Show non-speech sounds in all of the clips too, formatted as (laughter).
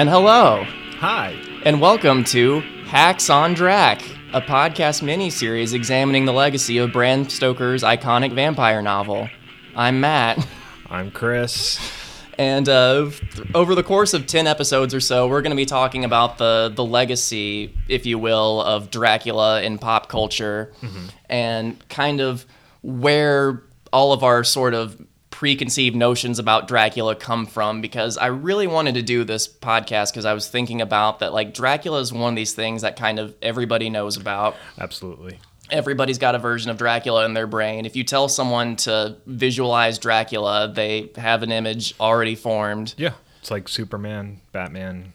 And hello, Hi. and welcome to Hacks on Drac, a podcast mini-series examining the legacy of Bram Stoker's iconic vampire novel. I'm Matt, I'm Chris. and uh, over the course of 10 episodes or so, we're going to be talking about the, the legacy, if you will, of Dracula in pop culture and kind of where all of our sort of preconceived notions about Dracula come from because I really wanted to do this podcast because I was thinking about that like Dracula is one of these things that kind of everybody knows about. Absolutely. Everybody's got a version of Dracula in their brain. If you tell someone to visualize Dracula, they have an image already formed. Yeah. It's like Superman, Batman,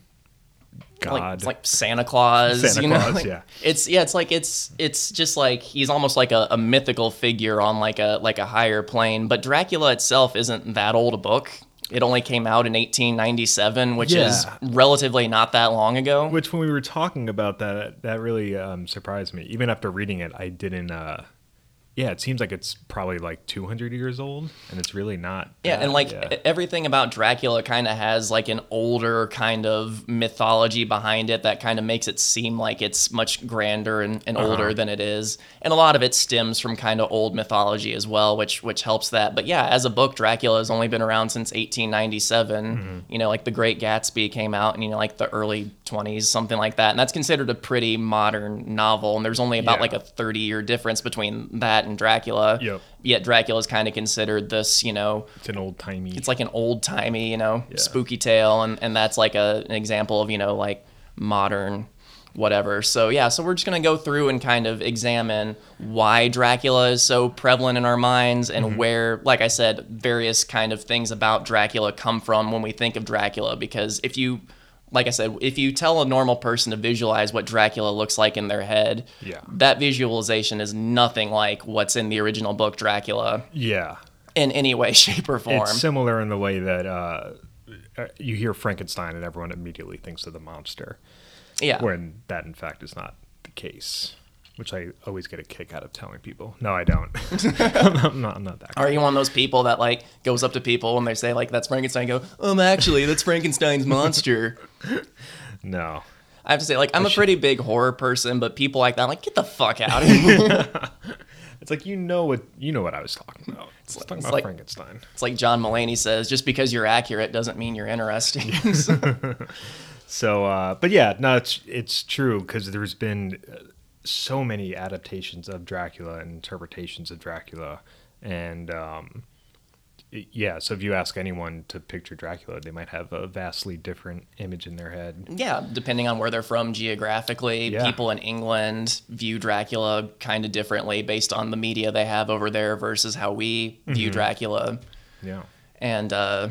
God. Like, it's like Santa Claus, Santa you know? Claus, Like, yeah. It's yeah, it's like it's it's just like he's almost like a, a mythical figure on like a like a higher plane. But Dracula itself isn't that old a book. It only came out in 1897, which is relatively not that long ago. Which, when we were talking about that, that really um, surprised me. Even after reading it, I didn't. Uh, yeah, it seems like it's probably like 200 years old, and it's really not. Yeah, that, and like yeah. everything about Dracula kind of has like an older kind of mythology behind it that kind of makes it seem like it's much grander and, and Uh-huh. older than it is. And a lot of it stems from kind of old mythology as well, which which helps that. But yeah, as a book, Dracula has only been around since 1897. Mm-hmm. You know, like The Great Gatsby came out in you know like the early 20s, something like that, and that's considered a pretty modern novel. And there's only about Yeah. like a 30 year difference between that and Dracula. Yep. Yet Dracula's kind of considered this, you know, it's an old timey. it's like an old timey, you know, Yeah. spooky tale, and, and that's like a, an example of, you know, like modern whatever. So yeah, so we're just gonna go through and kind of examine why Dracula is so prevalent in our minds and Mm-hmm. where, like I said, various kind of things about Dracula come from when we think of Dracula. Because if you like I said, if you tell a normal person to visualize what Dracula looks like in their head, Yeah. that visualization is nothing like what's in the original book Dracula yeah. in any way, (laughs) shape, or form. It's similar in the way that uh, uh, you hear Frankenstein and everyone immediately thinks of the monster, yeah. when that in fact is not the case. Which I always get a kick out of telling people. No, I don't. (laughs) I'm, not, I'm not. I'm not that. Are you one of those people that like goes up to people when they say like that's Frankenstein? and Go, um, actually, that's Frankenstein's monster. (laughs) (laughs) No. I have to say, like, I'm a pretty big horror person, but people like that, I'm like, get the fuck out of here. (laughs) It's like you know what you know what I was talking about. It's, talking it's about like- Frankenstein. it's like John Mulaney says, just because you're accurate doesn't mean you're interesting. (laughs) So, uh, but yeah, no, it's it's true because there's been uh, so many adaptations of Dracula and interpretations of Dracula, and um, yeah. So if you ask anyone to picture Dracula, they might have a vastly different image in their head. yeah, depending on where they're from geographically, Yeah. people in England view Dracula kind of differently based on the media they have over there versus how we view Dracula. Yeah. and uh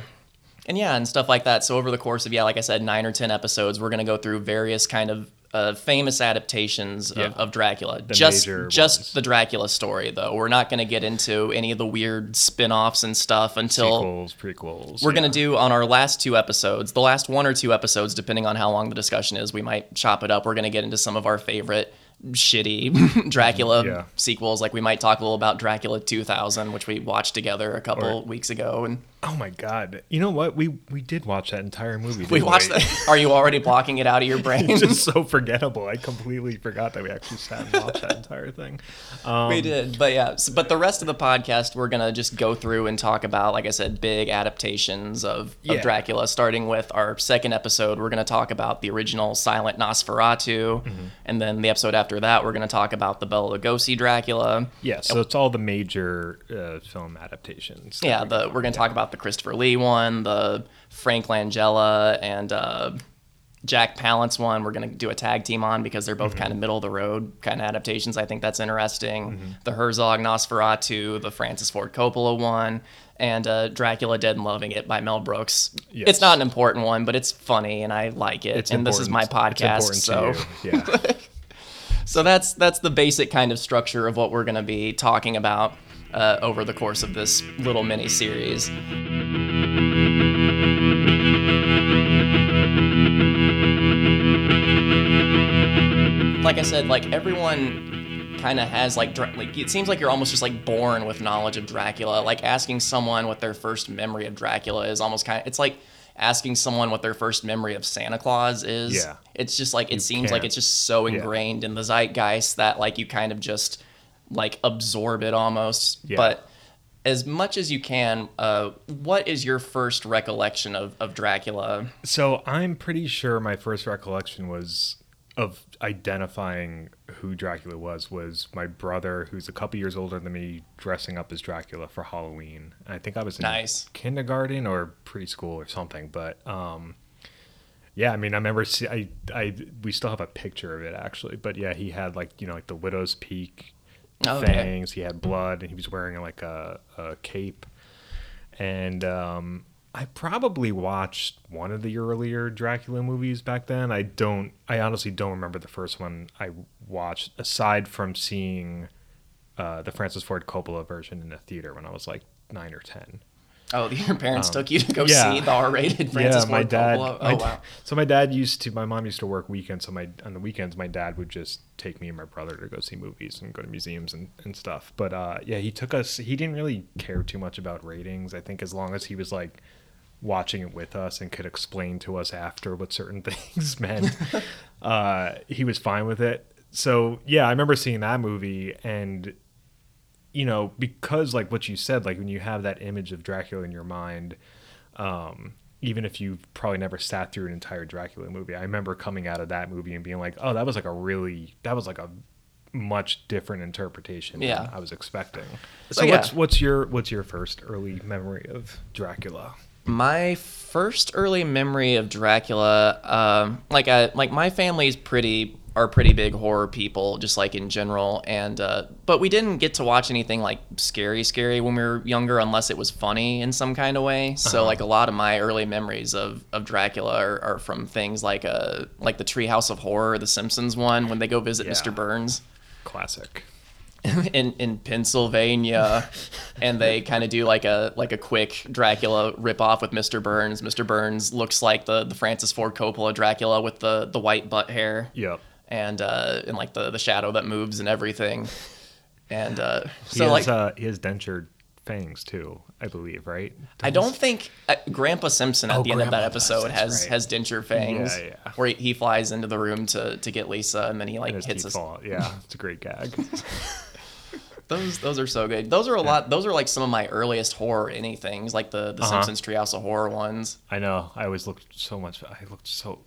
and yeah and stuff like that so over the course of yeah like i said nine or ten episodes we're going to go through various kind of uh, famous adaptations of, Yeah. of dracula just just ones. the dracula story though we're not going to get into any of the weird spin-offs and stuff until Sequels, prequels. we're yeah. going to do on our last two episodes the last one or two episodes depending on how long the discussion is we might chop it up we're going to get into some of our favorite shitty (laughs) dracula Yeah. sequels like we might talk a little about dracula 2000 which we watched together a couple weeks ago and Oh my god! You know what? We we did watch that entire movie. We watched that. Are you already blocking it out of your (laughs) brain? It's just so forgettable. I completely forgot that we actually sat and watched that entire thing. Um, we did, but yeah. s- But the rest of the podcast, we're gonna just go through and talk about, like I said, big adaptations of, of Yeah. Dracula. Starting with our second episode, we're gonna talk about the original silent Nosferatu, Mm-hmm. and then the episode after that, we're gonna talk about the Bela Lugosi Dracula. Yeah, so it's all the major uh, film adaptations. Yeah, we the we're gonna talk about the Christopher Lee one, the Frank Langella, and uh, Jack Palance one. We're gonna do a tag team on because they're both Mm-hmm. kind of middle of the road kind of adaptations. I think that's interesting. The Herzog Nosferatu, the Francis Ford Coppola one, and uh, Dracula Dead and Loving It by Mel Brooks. Yes. It's not an important one, but it's funny and I like it. It's and this is my podcast, so. Yeah. (laughs) so that's that's the basic kind of structure of what we're gonna be talking about. Uh, over the course of this little mini series. like I said, like everyone kind of has like Dra- like it seems like you're almost just like born with knowledge of Dracula. Like asking someone what their first memory of Dracula is almost kind of it's like asking someone what their first memory of Santa Claus is. Yeah. It's just like it seems like can't. it's just so Yeah. ingrained in the zeitgeist that like you kind of just like absorb it almost. Yeah. But as much as you can, uh, what is your first recollection of, of Dracula? So I'm pretty sure my first recollection was of identifying who Dracula was was my brother, who's a couple years older than me, dressing up as Dracula for Halloween. I think I was in Nice. kindergarten or preschool or something, but um, yeah, I mean, I remember see, I I we still have a picture of it actually, but yeah, he had like you know like the widow's peak Okay. fangs, he had blood, and he was wearing like a, a cape, and um, I probably watched one of the earlier Dracula movies back then. I don't, I honestly don't remember the first one I watched aside from seeing uh, the Francis Ford Coppola version in the theater when I was like nine or ten. Oh, (laughs) your parents took you to go Um, yeah. see the R-rated Francis yeah, my Ford dad. Coppola? Oh da- wow. So my dad used to. My mom used to work weekends. So my on the weekends, my dad would just take me and my brother to go see movies and go to museums and, and stuff. But uh, yeah, he took us. He didn't really care too much about ratings. I think as long as he was like watching it with us and could explain to us after what certain (laughs) things meant, (laughs) uh, he was fine with it. So yeah, I remember seeing that movie and you know, because like what you said, like when you have that image of Dracula in your mind, um, even if you've probably never sat through an entire Dracula movie, I remember coming out of that movie and being like, oh, that was like a really, that was like a much different interpretation Yeah. than I was expecting. So, yeah. what's what's your what's your first early memory of Dracula? My first early memory of Dracula, um, like I, like my family's pretty are pretty big horror people, just like in general, and uh, but we didn't get to watch anything like scary, scary when we were younger, unless it was funny in some kind of way. So Uh-huh. like a lot of my early memories of, of Dracula are, are from things like uh like the Treehouse of Horror, the Simpsons one, when they go visit Yeah. Mr. Burns. Classic. (laughs) in in Pennsylvania, and they (laughs) kind of do like a like a quick Dracula ripoff with Mr. Burns. Mr. Burns looks like the the Francis Ford Coppola Dracula with the the white butt hair Yep. And uh and like the the shadow that moves and everything. And uh He so has like uh, he has dentured fangs too, I believe, right? I don't think uh, Grandpa Simpson at Oh, the end of that Grandpa does, episode has right. has denture fangs Yeah, yeah. where he, he flies into the room to to get Lisa and then he like And his hits us. fall. Yeah, it's a great gag. (laughs) Those those are so good. Those are a lot. Those are like some of my earliest horror anythings, like the the Uh-huh. Simpsons Treehouse of Horror ones. I know. I always looked so much. I looked so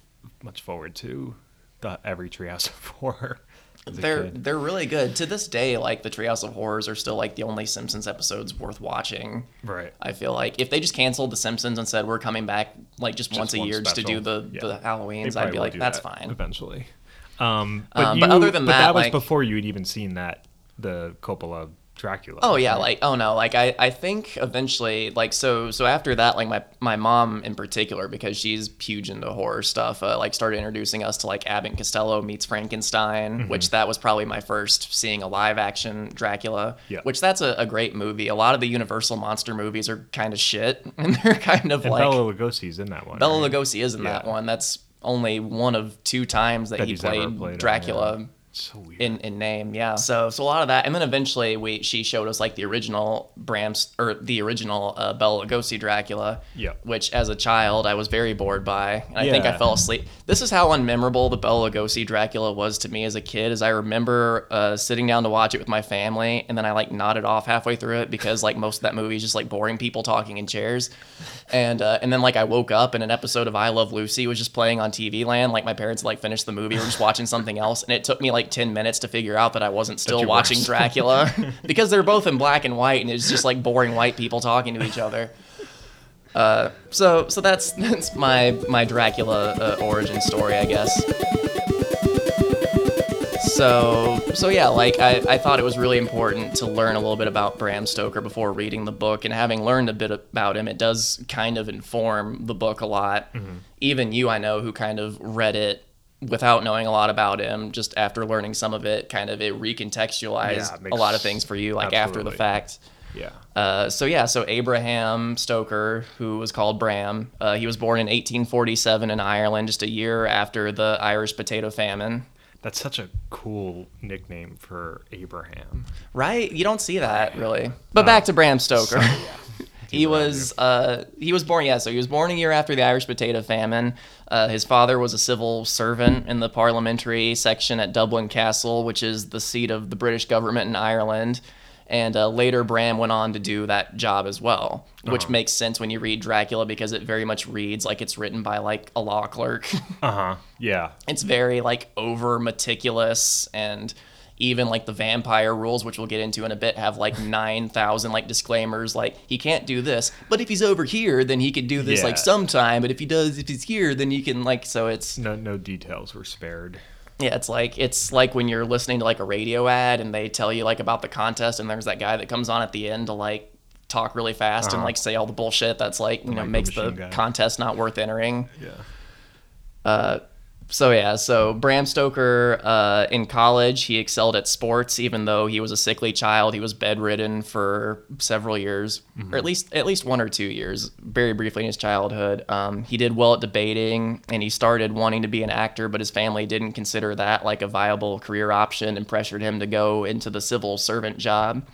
much forward to the every Treehouse of Horror. (laughs) They're kid. they're really good to this day. Like the Treehouse of Horrors are still like the only Simpsons episodes worth watching. right. I feel like if they just canceled the Simpsons and said we're coming back like just, once a year just to do the Yeah. the Halloweens, I'd be like that's that fine. eventually. Um, but, Um, you, but other than but that, that was like- before you had even seen that the Coppola Dracula. Oh yeah, right? like oh no, like I, I think eventually like so so after that like my my mom in particular because she's huge into horror stuff uh, like started introducing us to like Abbott and Costello meets Frankenstein, Mm-hmm. which that was probably my first seeing a live action Dracula. Yeah. Which that's a, a great movie. A lot of the Universal monster movies are kind of shit (laughs) and they're kind of and like Bela Lugosi's in that one. Bela right? Lugosi is in that one. That's only one of two times that, That he played, played him, Dracula yeah. So weird. in, in name, yeah. So so a lot of that, and then eventually we she showed us like the original Bram's or the original uh, Bela Lugosi Dracula. Yep. Which as a child I was very bored by, and I think I fell asleep. This is how unmemorable the Bela Lugosi Dracula was to me as a kid. As I remember uh, sitting down to watch it with my family, and then I like nodded off halfway through it because like most of that movie is just like boring people talking in chairs, and uh, and then like I woke up and an episode of I Love Lucy was just playing on TV Land. Like my parents like finished the movie, we were just watching something else, and it took me like ten minutes to figure out that I wasn't still watching weren't. Dracula (laughs) (laughs) because they're both in black and white, and it's just like boring white people talking to each other. Uh, so so that's that's my my Dracula uh, origin story, I guess. So so yeah, like I, I thought it was really important to learn a little bit about Bram Stoker before reading the book, and having learned a bit about him, it does kind of inform the book a lot. Even you, I know, who kind of read it without knowing a lot about him, just after learning some of it, kind of it recontextualized Yeah, it a lot of things for you, like after the fact. yeah. Uh, so yeah, so Abraham Stoker, who was called Bram, uh, he was born in 1847 in Ireland, just a year after the Irish potato famine. That's such a cool nickname for Abraham. Right? You don't see that really. But back to Bram Stoker. (laughs) He was uh, he was born yeah, so he was born a year after the Irish potato famine. Uh, his father was a civil servant in the parliamentary section at Dublin Castle, which is the seat of the British government in Ireland. And uh, later, Bram went on to do that job as well, which Uh-huh. makes sense when you read Dracula because it very much reads like it's written by like a law clerk. (laughs) Uh huh. Yeah. it's very like over meticulous and even like the vampire rules which we'll get into in a bit have like (laughs) 9000 like disclaimers like he can't do this but if he's over here then he could do this like sometime but if he does if he's here then you can like so it's No, no details were spared. yeah it's like it's like when you're listening to like a radio ad and they tell you like about the contest and there's that guy that comes on at the end to like talk really fast and Uh-huh. like say all the bullshit that's like you know makes the guy. contest not worth entering Yeah. So yeah, so Bram Stoker uh, in college he excelled at sports, even though he was a sickly child. He was bedridden for several years, or at least at least one or two years, very briefly in his childhood. Um, he did well at debating, and he started wanting to be an actor, but his family didn't consider that like a viable career option and pressured him to go into the civil servant job.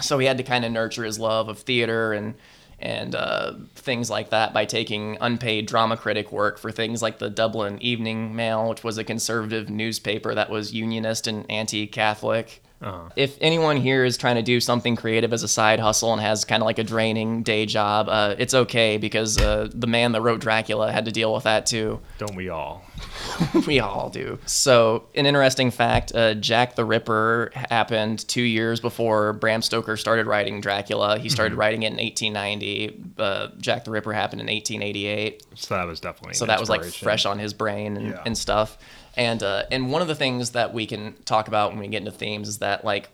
So he had to kind of nurture his love of theater and and uh, things like that by taking unpaid drama critic work for things like the Dublin Evening Mail, which was a conservative newspaper that was unionist and anti-Catholic. Uh-huh. If anyone here is trying to do something creative as a side hustle and has kind of like a draining day job, uh, it's okay because uh, the man that wrote Dracula had to deal with that too. Don't we all? (laughs) we all do. So, an interesting fact uh, Jack the Ripper happened two years before Bram Stoker started writing Dracula. He started writing it in 1890. Uh, Jack the Ripper happened in 1888. So that was definitely. So, that was like fresh on his brain and, Yeah. and stuff. And, uh, and one of the things that we can talk about when we get into themes is that, like,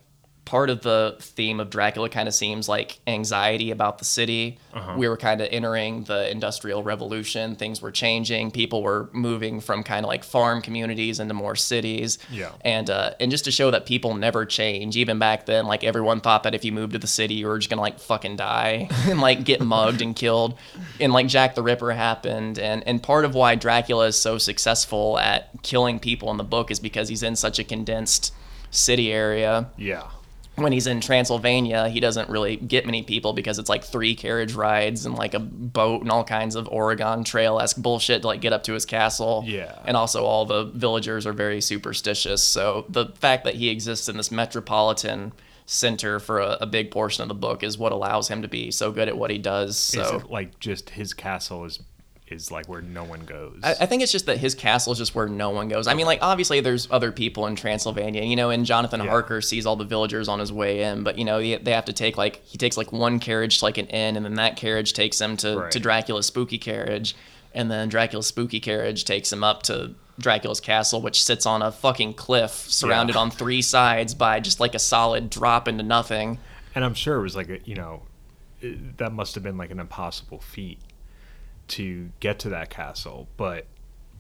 part of the theme of Dracula kind of seems like anxiety about the city. Uh-huh. We were kind of entering the industrial revolution. Things were changing. People were moving from kind of like farm communities into more cities. Yeah. And uh, and just to show that people never change, even back then, like everyone thought that if you moved to the city, you were just gonna like fucking die (laughs) and like get mugged and killed. And like Jack the Ripper happened, and and part of why Dracula is so successful at killing people in the book is because he's in such a condensed city area Yeah. When he's in Transylvania, he doesn't really get many people because it's like three carriage rides and like a boat and all kinds of Oregon Trail esque bullshit to like get up to his castle. Yeah. And also, all the villagers are very superstitious. So the fact that he exists in this metropolitan center for a, a big portion of the book is what allows him to be so good at what he does. So. Is it like just his castle is is like where no one goes? I, I think it's just that his castle is just where no one goes. I mean, like obviously there's other people in Transylvania, you know, and Jonathan Yeah. Harker sees all the villagers on his way in, but you know they, they have to take like he takes like one carriage to like an inn, and then that carriage takes him to Right. to Dracula's spooky carriage, and then Dracula's spooky carriage takes him up to Dracula's castle, which sits on a fucking cliff surrounded Yeah. on three sides by just like a solid drop into nothing. and I'm sure it was like a you know that must have been like an impossible feat to get to that castle, but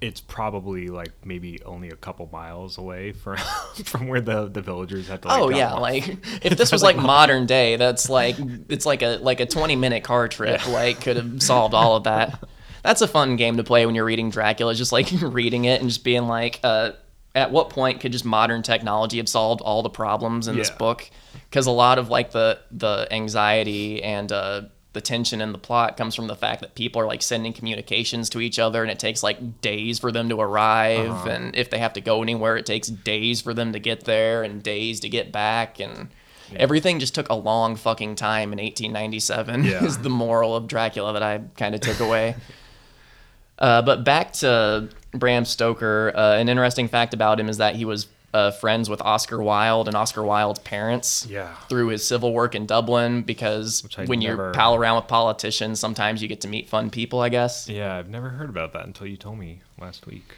it's probably like maybe only a couple miles away from (laughs) from where the the villagers had to. Like, oh yeah, off. like (laughs) if this was like modern day, that's like it's like a like a 20 minute car trip. Like could have solved all of that. That's a fun game to play when you're reading Dracula. Just like (laughs) reading it and just being like, uh, at what point could just modern technology have solved all the problems in this book? Because a lot of like the the anxiety and uh, the tension in the plot comes from the fact that people are like sending communications to each other and it takes like days for them to arrive Uh-huh. and if they have to go anywhere it takes days for them to get there and days to get back and everything just took a long fucking time in 1897 Yeah. is the moral of dracula that i kind of took away uh, but back to bram stoker uh, an interesting fact about him is that he was uh, friends with oscar wilde and oscar wilde's parents Yeah. through his civil work in dublin because when never- you pal around with politicians sometimes you get to meet fun people i guess Yeah, I've never heard about that until you told me last week.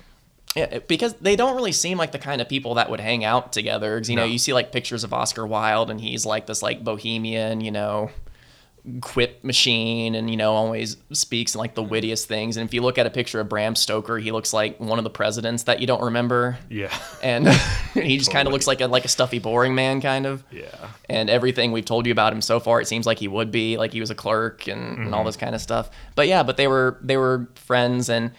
Yeah, because they don't really seem like the kind of people that would hang out together. you know, No. you see like pictures of Oscar Wilde, and he's like this like bohemian, you know, quip machine, and you know always speaks like the wittiest things. And if you look at a picture of Bram Stoker, he looks like one of the presidents that you don't remember, Yeah. and (laughs) he just kind of looks like a like a stuffy, boring man, kind of. yeah. And everything we've told you about him so far, it seems like he would be like he was a clerk and, and Mm-hmm. all this kind of stuff. But yeah, but they were they were friends, and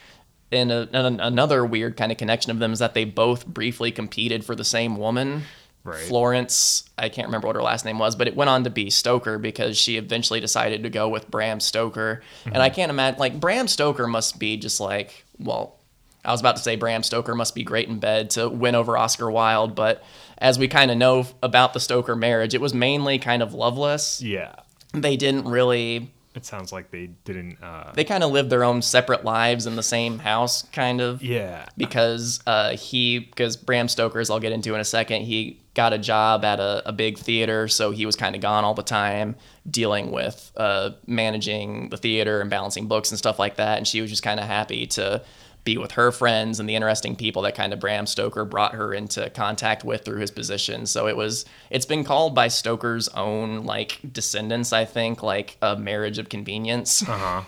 and, a, and another weird kind of connection of them is that they both briefly competed for the same woman. Right. Florence, I can't remember what her last name was, but it went on to be Stoker because she eventually decided to go with Bram Stoker. And I mm-hmm. can't imagine, like, Bram Stoker must be just like, well, I was about to say Bram Stoker must be great in bed to win over Oscar Wilde, but as we kind of know about the Stoker marriage, it was mainly kind of loveless. Yeah. They didn't really It sounds like they didn't. Uh, they kind of lived their own separate lives in the same house, kind of. yeah. Because uh, he, because Bram Stoker's, I'll get into in a second, he got a job at a, a big theater, so he was kind of gone all the time, dealing with uh, managing the theater and balancing books and stuff like that. And she was just kind of happy to be with her friends and the interesting people that kind of Bram Stoker brought her into contact with through his position. So it was it's been called by Stoker's own like descendants, I think, like a marriage of convenience. (laughs) Uh huh.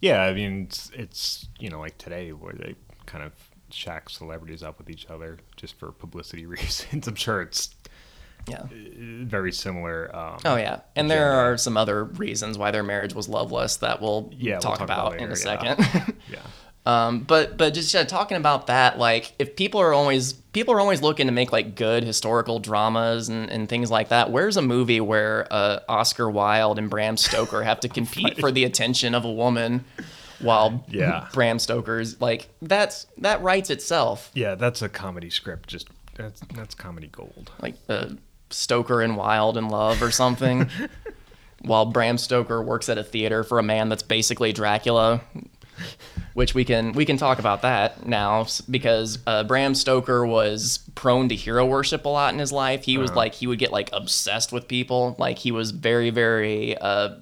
Yeah, I mean, it's, it's you know like today where they kind of shack celebrities up with each other just for publicity (laughs) reasons. I'm sure it's yeah. very similar. Um, Oh yeah, and there are some other reasons why their marriage was loveless that we'll Yeah, we'll talk, talk about, about in a later, yeah. second. (laughs) Yeah. Um, but but just yeah, talking about that, like if people are always people are always looking to make like good historical dramas and, and things like that, where's a movie where uh, Oscar Wilde and Bram Stoker have to (laughs) compete for the attention of a woman? While Yeah. Bram Stoker's like that's that writes itself Yeah, that's a comedy script. Just that's that's comedy gold. like uh, Stoker and Wilde in Love or something. (laughs) While Bram Stoker works at a theater for a man that's basically Dracula, which we can we can talk about that now because uh, Bram Stoker was prone to hero worship a lot in his life. He was like he would get like obsessed with people. Like he was very very uh,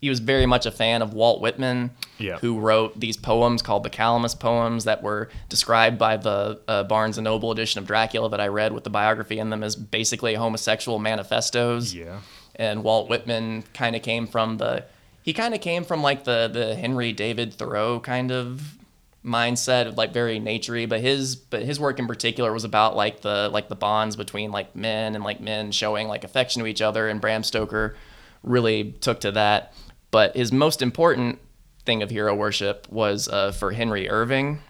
he was very much a fan of Walt Whitman, Yeah. who wrote these poems called the Calamus poems that were described by the uh, Barnes and Noble edition of Dracula that I read with the biography in them as basically homosexual manifestos. Yeah. And Walt Whitman kind of came from the he kind of came from like the the Henry David Thoreau kind of mindset like very naturey but his but his work in particular was about like the like the bonds between like men and like men showing like affection to each other and Bram Stoker really took to that. But his most important thing of hero worship was uh, for Henry Irving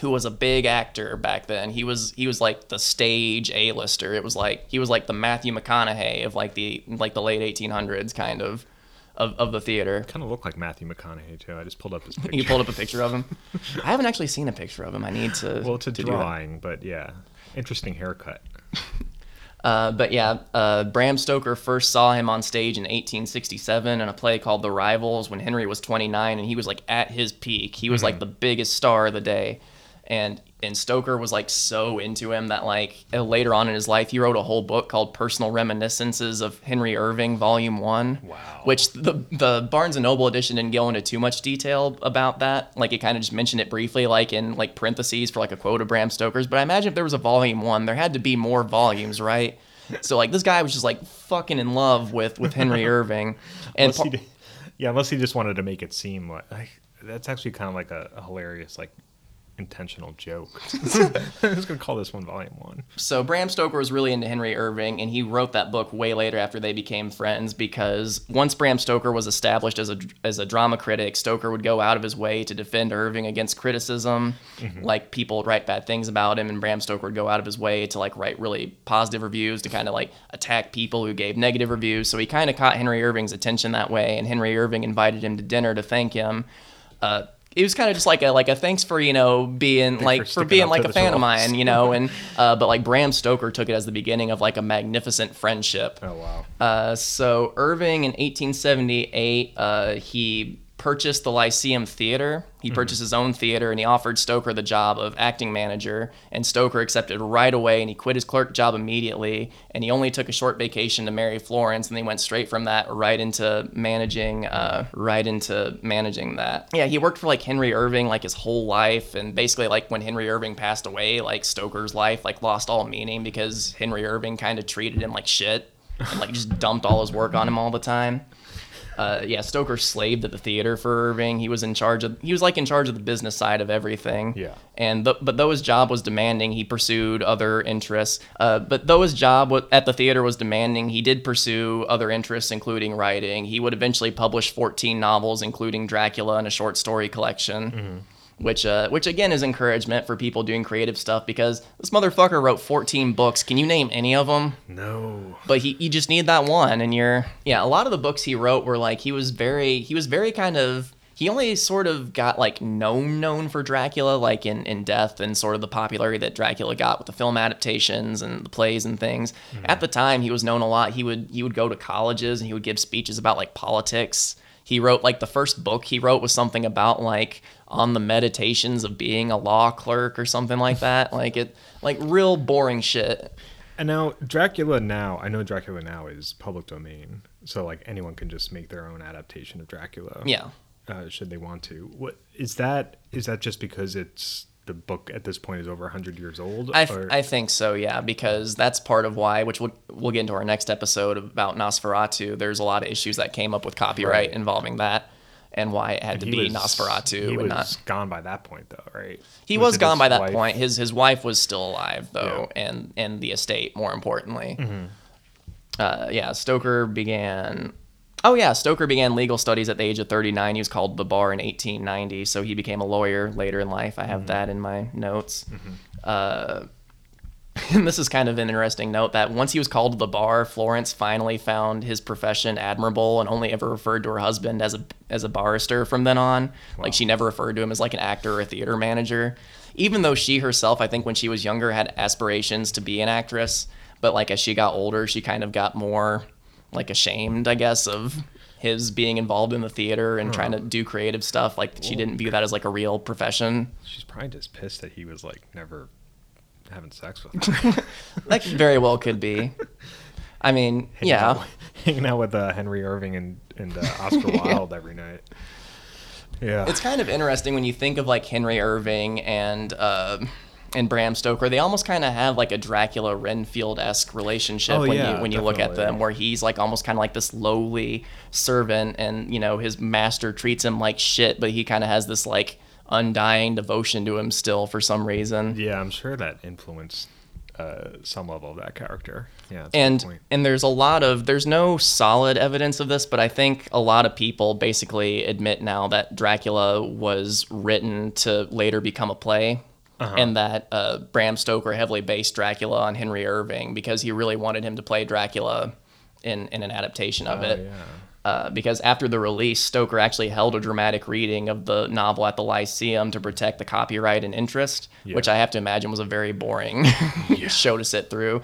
who was a big actor back then. He was he was like the stage A-lister. It was like he was like the Matthew McConaughey of like the like the late 1800s kind of of, of the theater Kind of look like Matthew McConaughey too. I just pulled up his picture. (laughs) you pulled up a picture of him. (laughs) I haven't actually seen a picture of him. I need to. well, it's a to drawing, but yeah, interesting haircut. (laughs) Uh, but yeah, uh, Bram Stoker first saw him on stage in 1867 in a play called The Rivals when Henry was 29 and he was like at his peak. He was like the biggest star of the day. And and Stoker was like so into him that like uh, later on in his life he wrote a whole book called Personal Reminiscences of Henry Irving Volume 1. Wow. Which the the Barnes and Noble edition didn't go into too much detail about that. Like it kind of just mentioned it briefly like in like parentheses for like a quote of Bram Stoker's, but I imagine if there was a volume 1, there had to be more volumes, right? So like this guy was just like fucking in love with with Henry (laughs) Irving, and Unless par- he did- yeah, unless he just wanted to make it seem like, like that's actually kind of like a, a hilarious like intentional joke. (laughs) (laughs) I'm just gonna call this one Volume One. so Bram Stoker was really into Henry Irving, and he wrote that book way later after they became friends. Because once Bram Stoker was established as a as a drama critic, Stoker would go out of his way to defend Irving against criticism. Like people would write bad things about him, and Bram Stoker would go out of his way to like write really positive reviews to kind of like attack people who gave negative reviews. So he kind of caught Henry Irving's attention that way, and Henry Irving invited him to dinner to thank him. Uh, it was kind of just like a like a thanks for you know being like for for being like a fan of mine, you know, and (laughs) uh, but like Bram Stoker took it as the beginning of like a magnificent friendship. Oh wow. Uh, so Irving in 1878, uh, he purchased the Lyceum Theater. He purchased his own theater and he offered Stoker the job of acting manager. And Stoker accepted right away and he quit his clerk job immediately. And he only took a short vacation to marry Florence and he went straight from that right into managing, uh, right into managing that. Yeah, he worked for like Henry Irving like his whole life. And basically, like when Henry Irving passed away, like Stoker's life like lost all meaning because Henry Irving kind of treated him like shit and like just dumped all his work on him all the time. Uh, yeah, Stoker slaved at the theater for Irving. He was in charge of he was like in charge of the business side of everything. Yeah. And th- but though his job was demanding, he pursued other interests. Uh, but though his job wa- at the theater was demanding, he did pursue other interests, including writing. He would eventually publish 14 novels, including Dracula and a short story collection. Which uh, which again is encouragement for people doing creative stuff because this motherfucker wrote 14 books. Can you name any of them? No. But he you just need that one, and you're yeah. A lot of the books he wrote were like he was very he was very kind of he only sort of got like known known for Dracula like in in Death and sort of the popularity that Dracula got with the film adaptations and the plays and things. At the time, he was known a lot. He would he would go to colleges and he would give speeches about like politics. He wrote like the first book he wrote was something about like on the meditations of being a law clerk or something like that. (laughs) like it like real boring shit. And now Dracula now, I know Dracula now is public domain, so like anyone can just make their own adaptation of Dracula. Yeah. Uh, should they want to. What is that? Is that just because it's the book at this point is over 100 years old? I, or- I think so, yeah, because that's part of why, which we'll, we'll get into our next episode about Nosferatu. There's a lot of issues that came up with copyright Right. involving that and why it had to be was- Nosferatu He and was not. gone by that point, though, right? He was, it gone by that wife? point. His his wife was still alive though, and and the estate more importantly. Mm-hmm. Uh, yeah, Stoker began. Oh yeah, Stoker began legal studies at the age of 39. He was called the bar in 1890, so he became a lawyer later in life. I Mm-hmm. have that in my notes. Uh, (laughs) and this is kind of an interesting note that once he was called to the bar, Florence finally found his profession admirable and only ever referred to her husband as a as a barrister from then on. Like she never referred to him as like an actor or a theater manager. Even though she herself, I think when she was younger, had aspirations to be an actress, but like as she got older, she kind of got more like ashamed, I guess, of his being involved in the theater and trying to do creative stuff. Like she didn't view that as like a real profession. She's probably just pissed that he was like never having sex with (laughs) her. That very well could be. (laughs) I mean, Hanging yeah. out- hanging out with uh, Henry Irving and and uh, Oscar (laughs) Wilde every night. Yeah, It's kind of interesting when you think of like Henry Irving and uh, and Bram Stoker. They almost kind of have like a Dracula Renfield esque relationship Oh, when yeah, you when you look at them, where he's like almost kind of like this lowly servant, and you know his master treats him like shit, but he kind of has this like undying devotion to him still for some reason. yeah. I'm sure that influenced uh, some level of that character. Yeah, that's a good and and there's a lot of there's no solid evidence of this but i think a lot of people basically admit now that dracula was written to later become a play Uh-huh. and that uh, bram stoker heavily based dracula on henry irving because he really wanted him to play dracula in, in an adaptation of Oh, it yeah. Uh, because after the release, Stoker actually held a dramatic reading of the novel at the Lyceum to protect the copyright and interest, Yeah. which I have to imagine was a very boring (laughs) show to sit through.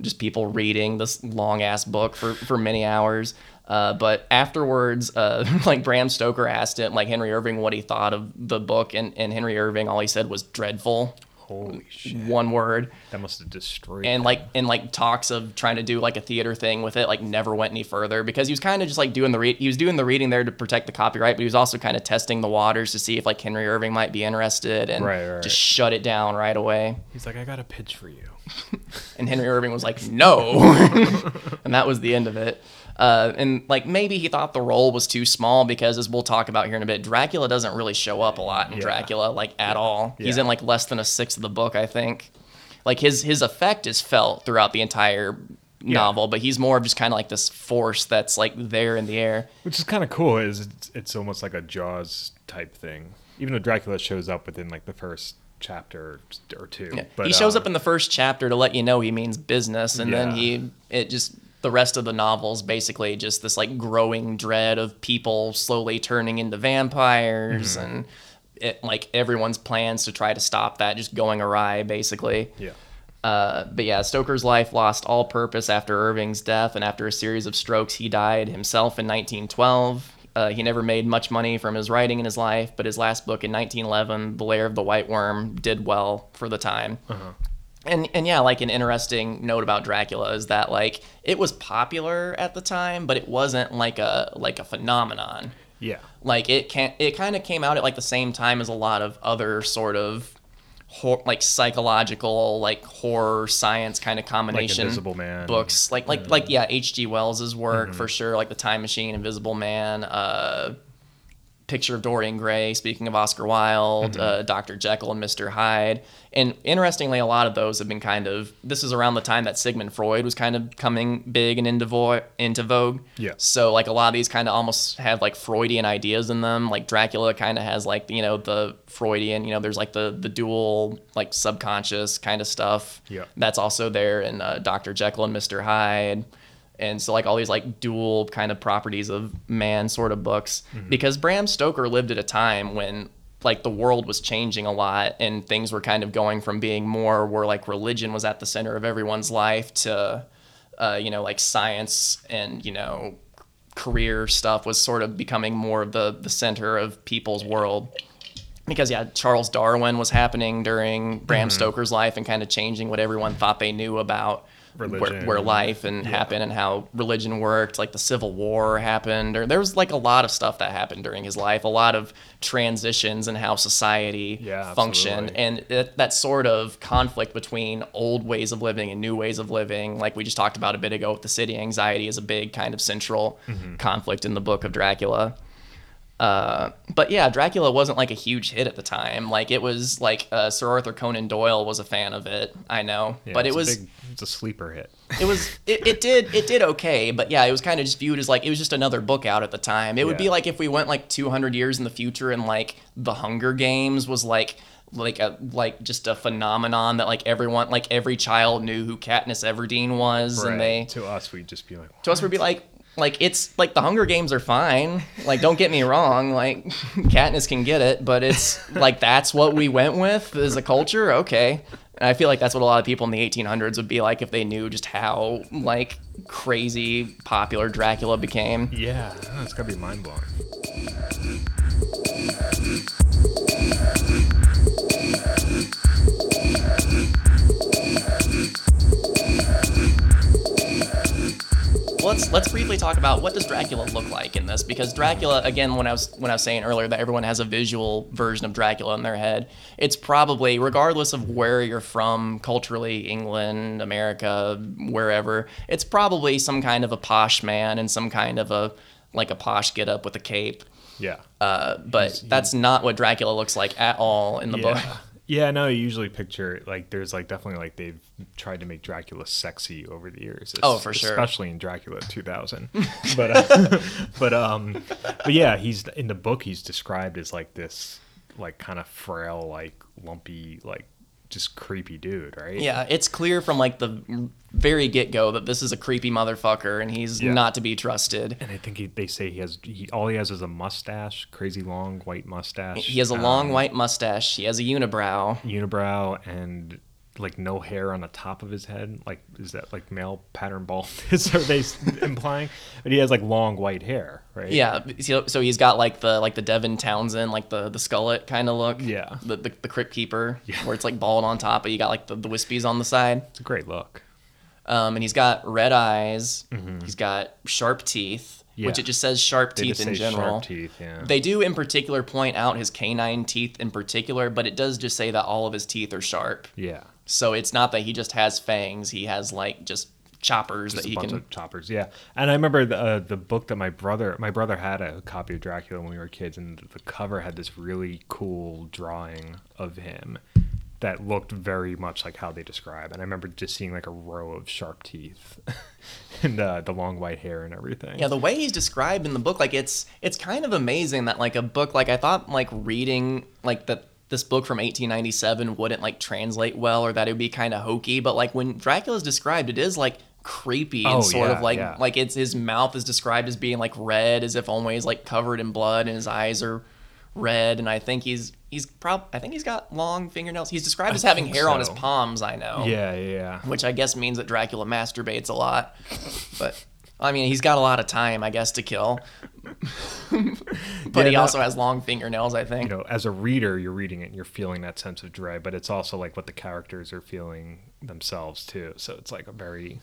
Just people reading this long ass book for, for many hours. Uh, but afterwards, uh, (laughs) like Bram Stoker asked him, like Henry Irving, what he thought of the book, and, and Henry Irving, all he said was dreadful, Holy shit, one word that must have destroyed. and like and like talks of trying to do like a theater thing with it like never went any further because he was kind of just like doing the re- he was doing the reading there to protect the copyright but he was also kind of testing the waters to see if like Henry Irving might be interested and Right, right, just right. shut it down right away He's like, I got a pitch for you. (laughs) and Henry Irving was like no (laughs) and that was the end of it uh, and like maybe he thought the role was too small because as we'll talk about here in a bit Dracula doesn't really show up a lot in Yeah. Dracula like at all he's in like less than a sixth of the book I think like his his effect is felt throughout the entire novel but he's more of just kind of like this force that's like there in the air Which is kind of cool. Is it's, it's almost like a Jaws type thing. Even though Dracula shows up within like the first chapter or two. yeah he shows uh, up in the first chapter to let you know he means business and then he it just the rest of the novels basically just this like growing dread of people slowly turning into vampires Mm-hmm. and it like everyone's plans to try to stop that just going awry basically Yeah. Uh, but yeah, Stoker's life lost all purpose after Irving's death, and after a series of strokes, he died himself in 1912. Uh, he never made much money from his writing in his life, but his last book in 1911, The Lair of the White Worm, did well for the time. And and yeah, like an interesting note about Dracula is that like it was popular at the time, but it wasn't like a like a phenomenon Yeah. like it can it kind of came out at like the same time as a lot of other sort of hor- like psychological like horror science kind of combination Man. books like like like yeah hg wells's work for sure like the time machine invisible man uh Picture of Dorian Gray, speaking of Oscar Wilde, Mm-hmm. uh, Dr. Jekyll and Mr. Hyde. And interestingly, a lot of those have been kind of, this is around the time that Sigmund Freud was kind of coming big and into, vo- into vogue. Yeah. So, like, a lot of these kind of almost have like Freudian ideas in them. Like, Dracula kind of has like, you know, the Freudian, you know, there's like the, the dual, like, subconscious kind of stuff. Yeah. That's also there in uh, Dr. Jekyll and Mr. Hyde and so like all these like dual kind of properties of man sort of books. Because Bram Stoker lived at a time when like the world was changing a lot and things were kind of going from being more where like religion was at the center of everyone's life to uh, you know like science and you know career stuff was sort of becoming more of the the center of people's world. Because yeah charles darwin was happening during bram stoker's life and kind of changing what everyone thought they knew about where, Religion. where life and happened and how religion worked like the civil war happened or there was like a lot of stuff that happened during his life a lot of transitions and how society Yeah, functioned absolutely. and it, that sort of conflict between old ways of living and new ways of living like we just talked about a bit ago with the city anxiety is a big kind of central Mm-hmm. conflict in the book of dracula uh, but yeah, Dracula wasn't like a huge hit at the time. Like it was like uh, Sir Arthur Conan Doyle was a fan of it. I know, Yeah, but it it's a was big- it's a sleeper hit. it was it, it did it did okay. But yeah, it was kind of just viewed as like it was just another book out at the time. It would be like if we went like 200 years in the future and like The Hunger Games was like like a like just a phenomenon that like everyone like every child knew who Katniss Everdeen was and they to us, we'd just be like, to us we'd be like like it's like the Hunger Games are fine. Like don't get me wrong, like (laughs) Katniss can get it, but it's like that's what we went with as a culture. Okay. And I feel like that's what a lot of people in the 1800s would be like if they knew just how like crazy popular Dracula became. yeah, it's gotta be mind blowing. Let's let's briefly talk about what does Dracula look like in this? Because Dracula again when I was when I was saying earlier that everyone has a visual version of Dracula in their head it's probably regardless of where you're from culturally England America wherever it's probably some kind of a posh man and some kind of a like a posh get up with a cape. Yeah. uh, but that's not what Dracula looks like at all in the book yeah. No, you usually picture like there's like definitely like they've tried to make Dracula sexy over the years. Oh, for sure. Especially in Dracula 2000. (laughs) but uh, (laughs) but um but yeah, he's in the book he's described as like this like kind of frail like lumpy like just creepy dude, right? Yeah, it's clear from like the very get go that this is a creepy motherfucker and he's Yeah. not to be trusted. And I think he, they say he has he, all he has is a mustache, crazy long white mustache. He has a long um, white mustache. He has a unibrow. unibrow and like no hair on the top of his head. Like is that like male pattern baldness? (laughs) Are they implying? But he has like long white hair, right? Yeah, so, so he's got like the like the Devin Townsend, like the the skullet kind of look. Yeah. The, the the crypt keeper, (laughs) Yeah. where it's like bald on top, but you got like the, the wispies on the side. it's a great look. Um, and he's got red eyes. He's got sharp teeth, which Mm-hmm. It just says sharp teeth in general. sharp teeth. Yeah. They do in particular point out his canine teeth in particular, but it does just say that all of his teeth are sharp. yeah. So it's not that he just has fangs; he has like just choppers Just that a he bunch can. of choppers, yeah. And I remember the uh, the book that my brother my brother had a copy of Dracula when we were kids, and the cover had this really cool drawing of him that looked very much like how they describe. And I remember just seeing like a row of sharp teeth (laughs) and uh, the long white hair and everything. Yeah, the way he's described in the book, like it's it's kind of amazing that like a book like I thought like reading like that this book from 1897 wouldn't like translate well or that it would be kind of hokey, but like when Dracula's described, it is like creepy and Oh, sort yeah, of like yeah. like it's his mouth is described as being like red, as if always like covered in blood, and his eyes are red, and I think he's he's prob I think he's got long fingernails. He's described as having hair on his palms. I know yeah, yeah, yeah. which I guess means that Dracula masturbates a lot. But I mean, he's got a lot of time, I guess, to kill. but Yeah, he also has long fingernails, I think. you know, as a reader, you're reading it and you're feeling that sense of dread, but it's also like what the characters are feeling themselves too. So it's like a very,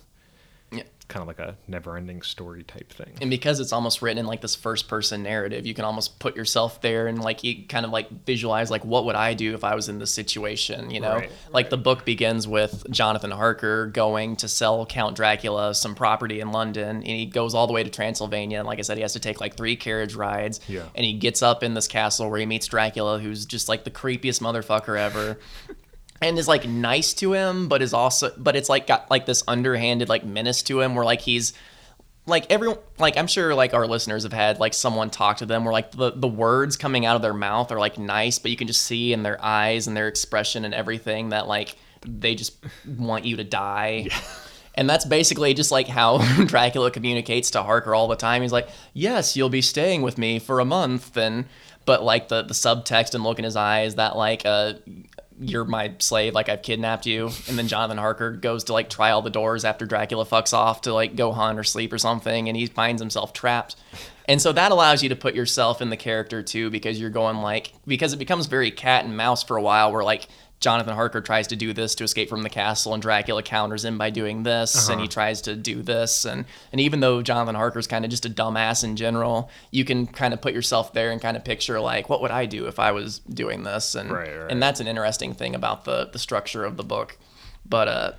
Yeah. It's kind of like a never-ending story type thing. and because it's almost written in like this first person narrative you can almost put yourself there and like you kind of like visualize like what would i do if i was in this situation you know Right, like the book begins with jonathan harker going to sell count dracula some property in london and he goes all the way to transylvania and like i said he has to take like three carriage rides Yeah. and he gets up in this castle where he meets dracula who's just like the creepiest motherfucker ever (laughs) and is like nice to him but is also but it's like got like this underhanded like menace to him where like he's like everyone like i'm sure like our listeners have had like someone talk to them where like the, the words coming out of their mouth are like nice but you can just see in their eyes and their expression and everything that like they just want you to die. And that's basically just like how (laughs) dracula communicates to harker all the time. He's like yes you'll be staying with me for a month and but like the the subtext and look in his eyes that like uh you're my slave, like I've kidnapped you. And then Jonathan Harker goes to like try all the doors after Dracula fucks off to like go hunt or sleep or something, and he finds himself trapped. And so that allows you to put yourself in the character too, because you're going like because it becomes very cat and mouse for a while, where like Jonathan Harker tries to do this to escape from the castle, and Dracula counters him by doing this, and he tries to do this, and and even though Jonathan Harker's kind of just a dumbass in general, you can kind of put yourself there and kind of picture like what would I do if I was doing this, and Right, right. and that's an interesting thing about the the structure of the book. But uh,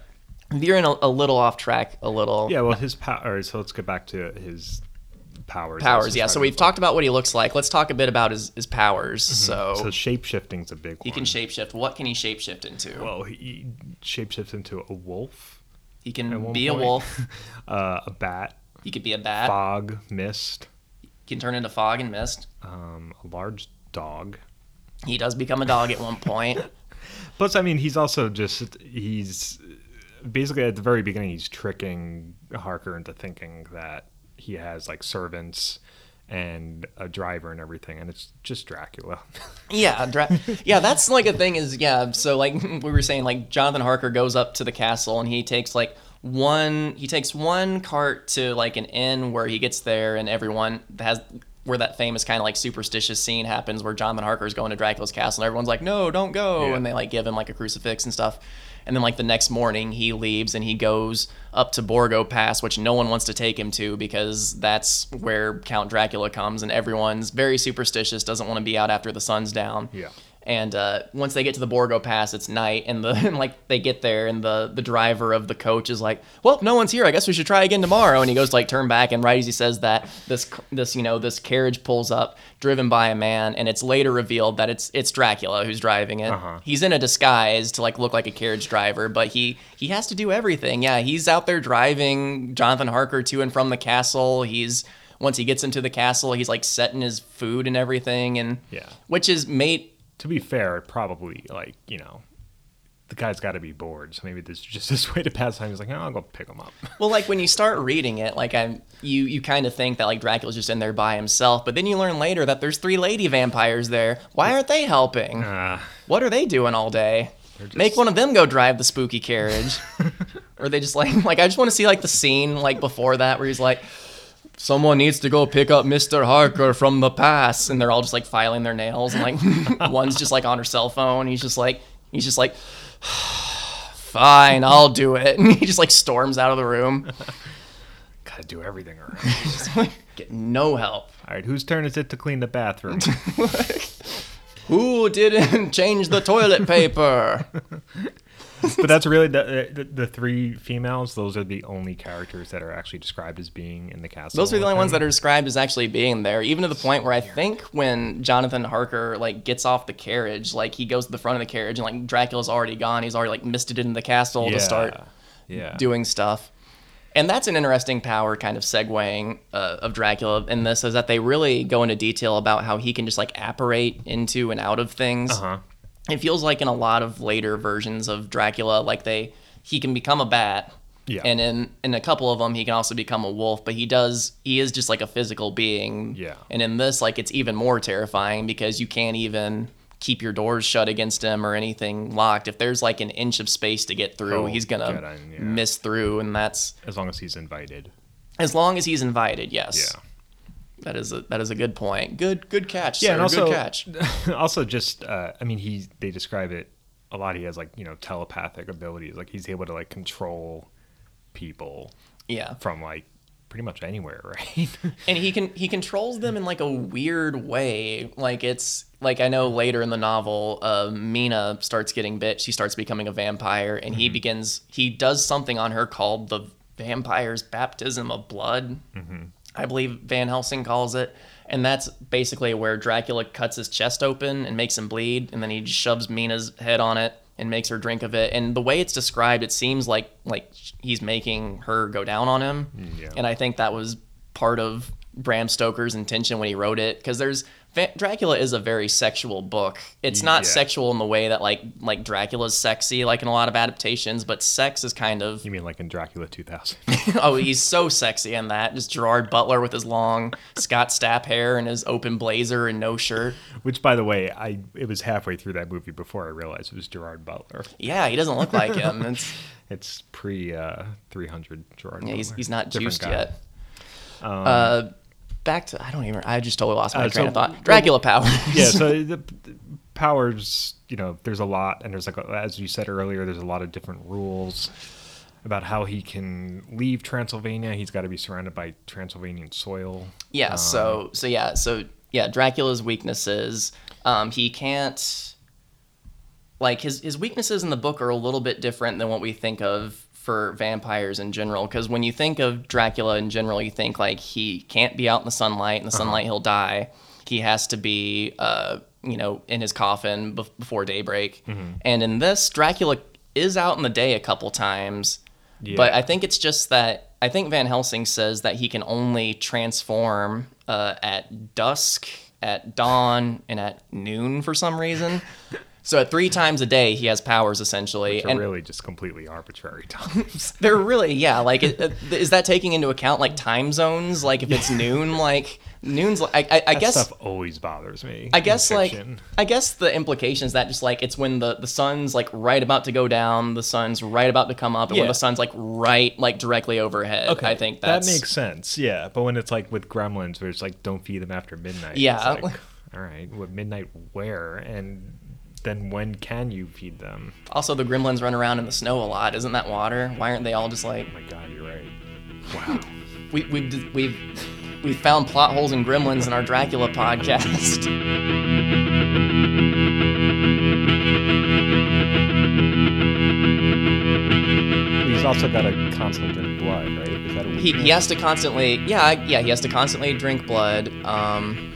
veering a, a little off track, a little Yeah, well, his power. So let's get back to his powers. powers. Yeah, so we've talked about what he looks like. Let's talk a bit about his his powers. So, Mm-hmm. So shape shifting's a big he one. He can shapeshift. What can he shapeshift into? Well, he shapeshifts into a wolf. he can be a wolf. (laughs) uh, a bat, He could be a bat. fog, mist, He can turn into fog and mist. um, a large dog. He does become a dog at one point. (laughs) Plus, I mean, he's also just he's basically at the very beginning he's tricking Harker into thinking that he has like servants and a driver and everything, and it's just Dracula. (laughs) Yeah, dra- yeah, that's like a thing is yeah. So like (laughs) we were saying, like Jonathan Harker goes up to the castle and he takes like one he takes one cart to like an inn where he gets there and everyone has where that famous kind of like superstitious scene happens where Jonathan Harker is going to Dracula's castle and everyone's like no don't go Yeah. and they like give him like a crucifix and stuff and then like the next morning he leaves and he goes up to Borgo Pass which no one wants to take him to because that's where Count Dracula comes and everyone's very superstitious doesn't want to be out after the sun's down Yeah. And uh, once they get to the Borgo Pass, it's night, and the (laughs) and like they get there, and the the driver of the coach is like, "Well, no one's here. I guess we should try again tomorrow." And he goes to like turn back, and right as he says that, this this you know this carriage pulls up, driven by a man, and it's later revealed that it's it's Dracula who's driving it. Uh-huh. He's in a disguise to like look like a carriage driver, but he he has to do everything. Yeah, he's out there driving Jonathan Harker to and from the castle. He's once he gets into the castle, he's like setting his food and everything, and Yeah. which is made to be fair, probably like you know, the guy's got to be bored, so maybe this is just (laughs) this way to pass time. He's like, oh, I'll go pick him up. Well, like when you (laughs) start reading it, like I'm, you you kind of think that like Dracula's just in there by himself, but then you learn later that there's three lady vampires there. Why aren't they helping? Uh, What are they doing all day? just- Make one of them go drive the spooky carriage. (laughs) or they just like like I just want to see like the scene like before that where he's like someone needs to go pick up Mr. Harker from the pass and they're all just like filing their nails and like (laughs) one's just like on her cell phone. He's just like he's just like (sighs) fine, I'll do it. (laughs) And he just like storms out of the room. (laughs) gotta do everything around. Get no help. All right, whose turn is it to clean the bathroom? Who didn't change the toilet paper? But that's really the, the the three females. Those are the only characters that are actually described as being in the castle. Those are the only ones that are described as actually being there, even to the point where I think when Jonathan Harker like gets off the carriage, like he goes to the front of the carriage and like Dracula's already gone. He's already like misted into the castle to start Yeah. doing stuff. And that's an interesting power kind of segueing uh, of Dracula in this is that they really go into detail about how he can just like apparate into and out of things. Uh huh. It feels like in a lot of later versions of Dracula, like they he can become a bat. Yeah. And in in a couple of them, he can also become a wolf. But he does he is just like a physical being. Yeah. And in this, like it's even more terrifying because you can't even keep your doors shut against him or anything locked. If there's like an inch of space to get through, Oh, he's gonna get yeah. miss through, and that's As long as he's invited. as long as he's invited. Yes. Yeah. That is a that is a good point. Good good catch. Yeah, sir. and also, good catch. (laughs) also just, uh, I mean, he they describe it a lot. He has like you know telepathic abilities. Like he's able to like control people. Yeah. from like pretty much anywhere, (laughs) right? and he can he controls them in like a weird way like it's like i know later in the novel uh, mina starts getting bit she starts becoming a vampire and he begins he does something on her called the vampire's baptism of blood i believe van helsing calls it. And that's basically where dracula cuts his chest open and makes him bleed and then he just shoves mina's head on it and makes her drink of it. And the way it's described it seems like like he's making her go down on him. Mm, yeah. and I think that was part of Bram Stoker's intention when he wrote it because there's Dracula is a very sexual book. It's not Yeah. sexual in the way that like like Dracula's sexy like in a lot of adaptations, but sex is kind of you mean like in Dracula 2000? (laughs) oh he's so sexy in that. Just Gerard Butler with his long Scott Stapp hair and his open blazer and no shirt. Which, by the way, I it was halfway through that movie before I realized it was Gerard Butler. Yeah, he doesn't look like him. (laughs) It's, It's pre uh, 300 Gerard. yeah, he's Butler. he's not Different juiced guy. yet. uh, back to I don't even I just totally lost my Uh, train so- of thought. Dracula powers. yeah so (laughs) the, the powers you know there's a lot and there's like a, as you said earlier there's a lot of different rules about how he can leave transylvania he's got to be surrounded by transylvanian soil Yeah. so so yeah. So yeah. Dracula's weaknesses. Um, he can't. Like his his weaknesses in the book are a little bit different than what we think of for vampires in general. Because when you think of Dracula in general, you think like he can't be out in the sunlight. In the sunlight, he'll die. He has to be, uh, you know, in his coffin bef- before daybreak. And in this, Dracula is out in the day a couple times. But I think it's just that I think Van Helsing says that he can only transform uh, at dusk, at dawn, and at noon for some reason. (laughs) so at three times a day, he has powers essentially, which and really just completely arbitrary (laughs) times (laughs) they're really yeah. Like, is, that taking into account like time zones? Like, if it's noon, like noon's like I, I, I that guess stuff always bothers me I guess like. I guess the implication is that just like it's when the the sun's like right about to go down, the sun's right about to come up, and when the sun's like right like directly overhead. Okay, I think that's that makes sense yeah but when it's like with gremlins where it's like don't feed them after midnight Yeah. like, all right what midnight where and then when can you feed them also the gremlins run around in the snow a lot. Isn't that water? Why aren't they all just like oh my god you're right wow (laughs) we we've we've we've found plot holes in gremlins in our Dracula podcast. (laughs) He's also got to constantly drink blood, right? Is that a he, he has to constantly yeah yeah he has to constantly drink blood um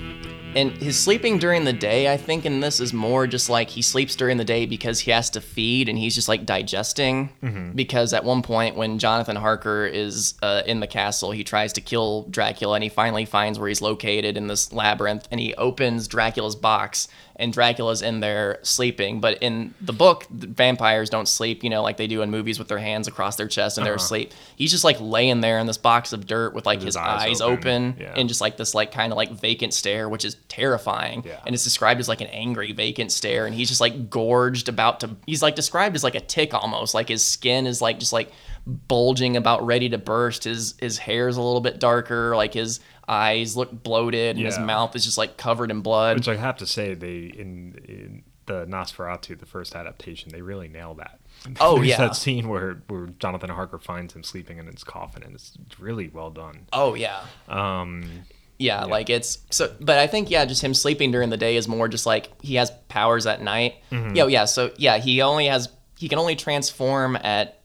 and his sleeping during the day i think in this is more just like he sleeps during the day because he has to feed and he's just like digesting. Because at one point when jonathan harker is uh, in the castle he tries to kill dracula and he finally finds where he's located in this labyrinth and he opens dracula's box and dracula's in there sleeping. But in the book the vampires don't sleep you know like they do in movies with their hands across their chest and they're asleep. He's just like laying there in this box of dirt with like With his, his eyes eyes, open. open, Yeah. and just like this like kind of like vacant stare which is terrifying. Yeah. and it's described as like an angry vacant stare. And he's just like gorged about to he's like described as like a tick almost. Like his skin is like just like bulging about ready to burst. His his hair's a little bit darker. Like his eyes look bloated. And his mouth is just like covered in blood. Which I have to say, they in, in the Nosferatu, the first adaptation, they really nail that. (laughs) Oh, There's yeah. that scene where where Jonathan Harker finds him sleeping in his coffin, and it's really well done. oh yeah. Um, Yeah, like it's so, but I think yeah, just him sleeping during the day is more just like he has powers at night. Mm-hmm. Yeah, yeah. So yeah, he only has he can only transform at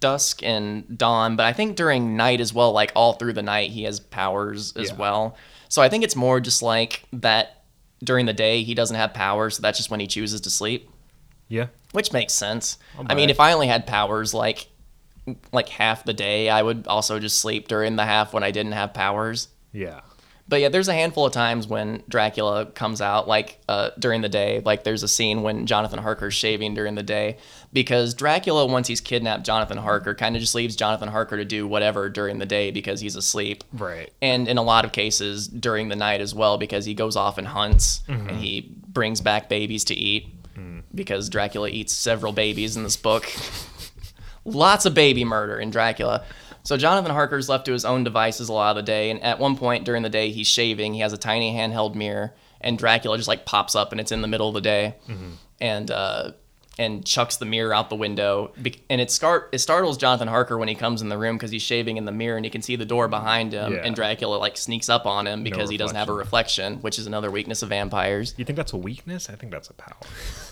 dusk and dawn, but I think during night as well, like all through the night, he has powers as Yeah. well. So I think it's more just like that during the day he doesn't have powers, so that's just when he chooses to sleep, yeah, which makes sense. I'll mean, if I only had powers like like half the day, I would also just sleep during the half when I didn't have powers. yeah, But yeah, there's a handful of times when Dracula comes out, like uh, during the day. Like there's a scene when Jonathan Harker's shaving during the day, because Dracula, once he's kidnapped Jonathan Harker, kind of just leaves Jonathan Harker to do whatever during the day because he's asleep. right. And in a lot of cases during the night as well, because he goes off and hunts and he brings back babies to eat. Because Dracula eats several babies in this book. (laughs) Lots of baby murder in Dracula. So Jonathan Harker's left to his own devices a lot of the day, and at one point during the day he's shaving. He has a tiny handheld mirror, and Dracula just like pops up, and it's in the middle of the day, and uh, and chucks the mirror out the window. And it start it startles Jonathan Harker when he comes in the room because he's shaving in the mirror and he can see the door behind him. Yeah. And Dracula like sneaks up on him because he doesn't have a reflection, which is another weakness of vampires. You think that's a weakness? I think that's a power.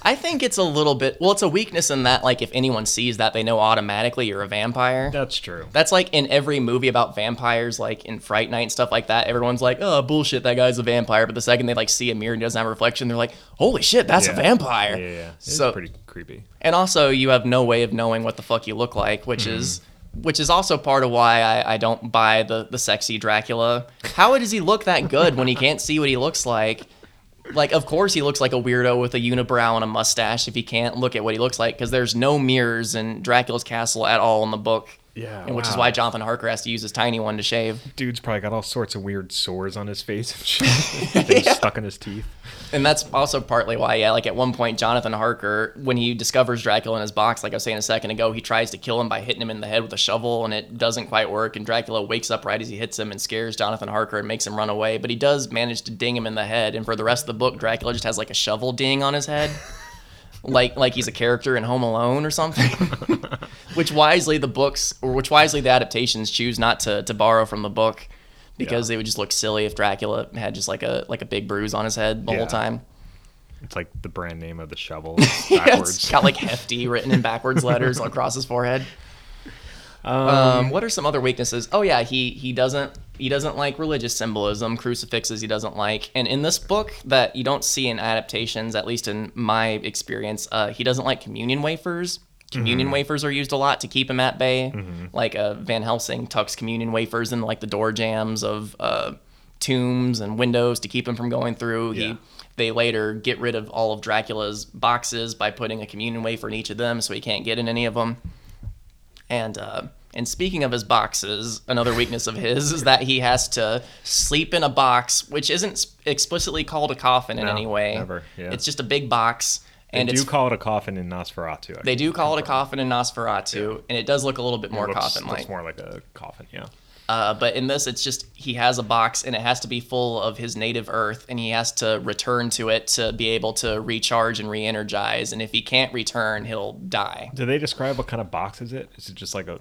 I think it's a little bit well, it's a weakness in that like if anyone sees that, they know automatically you're a vampire. That's true. That's like in every movie about vampires, like in Fright Night and stuff like that. Everyone's like, "Oh, bullshit, that guy's a vampire." But the second they like see a mirror and doesn't have a reflection, they're like, "Holy shit, that's a vampire!" Yeah, yeah. It's So, pretty creepy. and also you have no way of knowing what the fuck you look like, which Mm-hmm. is which is also part of why I, I don't buy the the sexy Dracula. How does he look that good when he can't see what he looks like? Like, of course he looks like a weirdo with a unibrow and a mustache if he can't look at what he looks like, because there's no mirrors in Dracula's castle at all in the book. Yeah, and which is why Jonathan Harker has to use his tiny one to shave. Dude's probably got all sorts of weird sores on his face and shit. (laughs) Things stuck in his teeth. And that's also partly why, yeah, like at one point, Jonathan Harker, when he discovers Dracula in his box, like I was saying a second ago, he tries to kill him by hitting him in the head with a shovel, and it doesn't quite work. And Dracula wakes up right as he hits him and scares Jonathan Harker and makes him run away. But he does manage to ding him in the head. And for the rest of the book, Dracula just has like a shovel ding on his head. (laughs) like like he's a character in Home Alone or something. (laughs) which wisely the books or which wisely the adaptations choose not to, to borrow from the book because Yeah. they would just look silly if Dracula had just like a like a big bruise on his head the Yeah. whole time. It's like the brand name of the shovel (laughs) Yeah, backwards. it's got like hefty written in backwards letters (laughs) across his forehead. Um, what are some other weaknesses? Oh yeah, he he doesn't he doesn't like religious symbolism, crucifixes he doesn't like, and in this book that you don't see in adaptations, at least in my experience, uh, he doesn't like communion wafers. Communion wafers are used a lot to keep him at bay. Like uh, Van Helsing tucks communion wafers in like the door jambs of uh, tombs and windows to keep him from going through. Yeah. He they later get rid of all of Dracula's boxes by putting a communion wafer in each of them, so he can't get in any of them. And uh, and speaking of his boxes, another weakness of his is that he has to sleep in a box, which isn't explicitly called a coffin in No, any way. never, yeah. It's just a big box, And They do call it a coffin in Nosferatu. I they do call it a coffin in Nosferatu, and it does look a little bit It more looks- coffin-like. looks more like a coffin, yeah. Uh, but in this, it's just he has a box and it has to be full of his native earth, and he has to return to it to be able to recharge and re-energize. And if he can't return, he'll die. Do they describe what kind of box is it? Is it just like a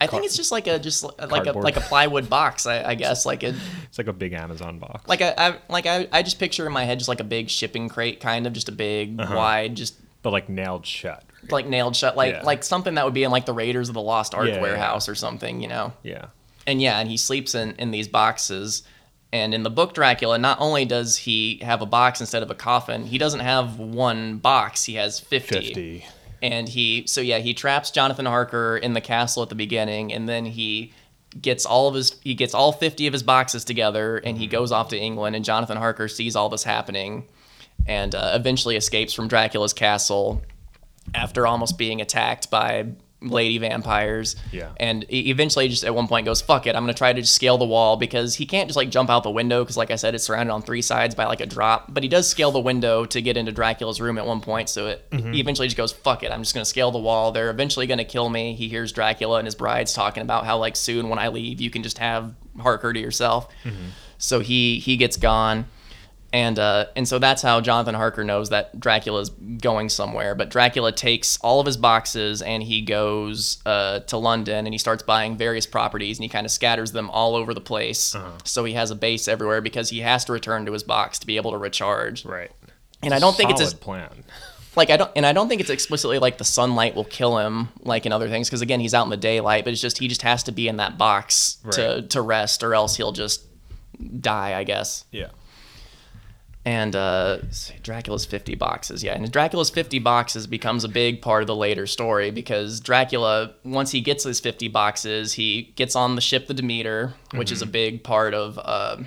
I think it's just like a just like a like a plywood box. I, I guess like it (laughs) it's like a big Amazon box? like I, I like I, I just picture in my head just like a big shipping crate, kind of just a big Uh-huh. wide just but like nailed shut. like nailed shut, like Yeah. like something that would be in like the Raiders of the Lost Ark Yeah, yeah, warehouse or something, you know. Yeah. and yeah, and he sleeps in in these boxes. And in the book Dracula, not only does he have a box instead of a coffin, he doesn't have one box. He has 50. 50. And he so yeah, he traps Jonathan Harker in the castle at the beginning and then he gets all of his he gets all 50 of his boxes together and he goes off to England and Jonathan Harker sees all this happening and uh, eventually escapes from Dracula's castle after almost being attacked by lady vampires. Yeah. And he eventually just at one point goes, fuck it, I'm going to try to just scale the wall because he can't just like jump out the window because like I said, it's surrounded on three sides by like a drop. But he does scale the window to get into Dracula's room at one point. So it, mm-hmm. he eventually just goes, fuck it, I'm just going to scale the wall. They're eventually going to kill me. He hears Dracula and his bride's talking about how like soon when I leave, you can just have Harker to yourself. Mm-hmm. So he he gets gone and uh, and so that's how Jonathan Harker knows that Dracula's going somewhere. But Dracula takes all of his boxes and he goes uh, to London and he starts buying various properties and he kind of scatters them all over the place. So he has a base everywhere because he has to return to his box to be able to recharge. Right. And I don't think it's Solid as plan. like I don't and I don't think it's explicitly like the sunlight will kill him like in other things because again he's out in the daylight, but it's just he just has to be in that box to to rest or else he'll just die, I guess Yeah. And uh, Dracula's 50 boxes. Yeah, and Dracula's 50 boxes becomes a big part of the later story because Dracula, once he gets his 50 boxes, he gets on the ship the Demeter, which is a big part of, uh,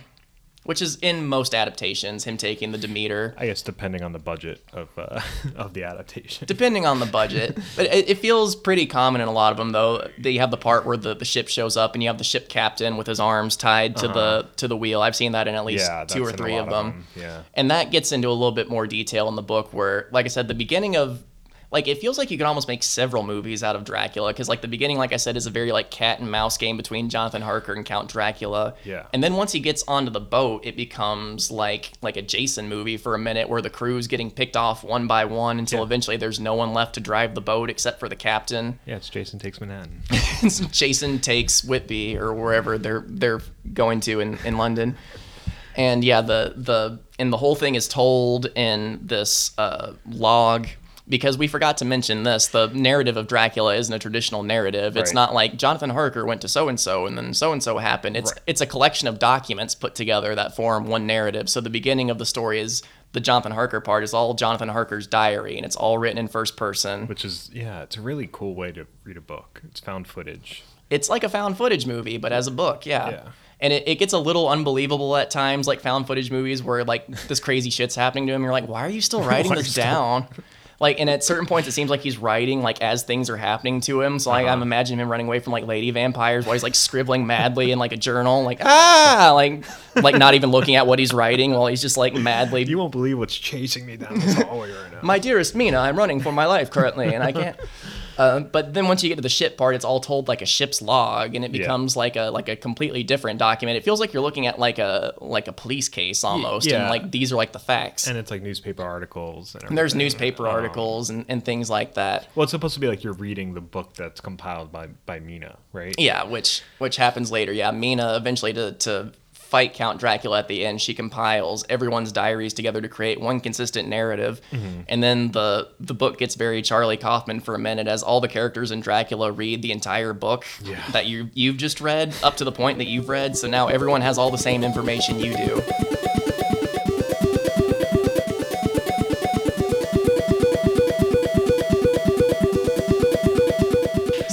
which is in most adaptations, him taking the Demeter. I guess depending on the budget of uh, (laughs) of the adaptation. Depending on the budget, but it, it feels pretty common in a lot of them. Though that you have the part where the, the ship shows up and you have the ship captain with his arms tied to the to the wheel. I've seen that in at least Uh-huh. yeah, two or that's in a three lot of them. Yeah. And that gets into a little bit more detail in the book where, like I said, the beginning of like it feels like you could almost make several movies out of Dracula because like the beginning, like I said, is a very like cat and mouse game between Jonathan Harker and Count Dracula. Yeah. And then once he gets onto the boat, it becomes like like a Jason movie for a minute where the crew's getting picked off one by one until Yeah. eventually there's no one left to drive the boat except for the captain. Yeah, it's Jason Takes Manhattan. (laughs) Jason takes Whitby or wherever they're they're going to in, in London. And yeah, the the and the whole thing is told in this uh, log because we forgot to mention this. The narrative of Dracula isn't a traditional narrative. It's Right. not like Jonathan Harker went to so and so and then so and so happened. It's Right. it's a collection of documents put together that form one narrative. So the beginning of the story is the Jonathan Harker part is all Jonathan Harker's diary and it's all written in first person. Which is yeah, it's a really cool way to read a book. It's found footage. it's like a found footage movie, but as a book, yeah. Yeah. And it, it gets a little unbelievable at times, like found footage movies where like this crazy shit's happening to him. You're like, why are you still (laughs) writing this down? (laughs) Like, and at certain points, it seems like he's writing like as things are happening to him. So like, I'm Uh-huh. imagining him running away from like lady vampires while he's like scribbling madly in like a journal, like ah, like like not even looking at what he's writing while he's just like madly. You won't believe what's chasing me down this hallway right now. My dearest Mina, I'm running for my life currently, and I can't. Uh, but then once you get to the ship part, it's all told like a ship's log, and it Yeah. becomes like a like a completely different document. It feels like you're looking at like a like a police case almost, and like these are like the facts. and it's like newspaper articles and And there's newspaper Um, articles and, and things like that. Well, it's supposed to be like you're reading the book that's compiled by by Mina, right? Yeah, which which happens later. Yeah, Mina eventually to to fight Count Dracula at the end, she compiles everyone's diaries together to create one consistent narrative. Mm-hmm. And then the the book gets very Charlie Kaufman for a minute as all the characters in Dracula read the entire book Yeah. that you you've just read up to the point that you've read. So now everyone has all the same information you do.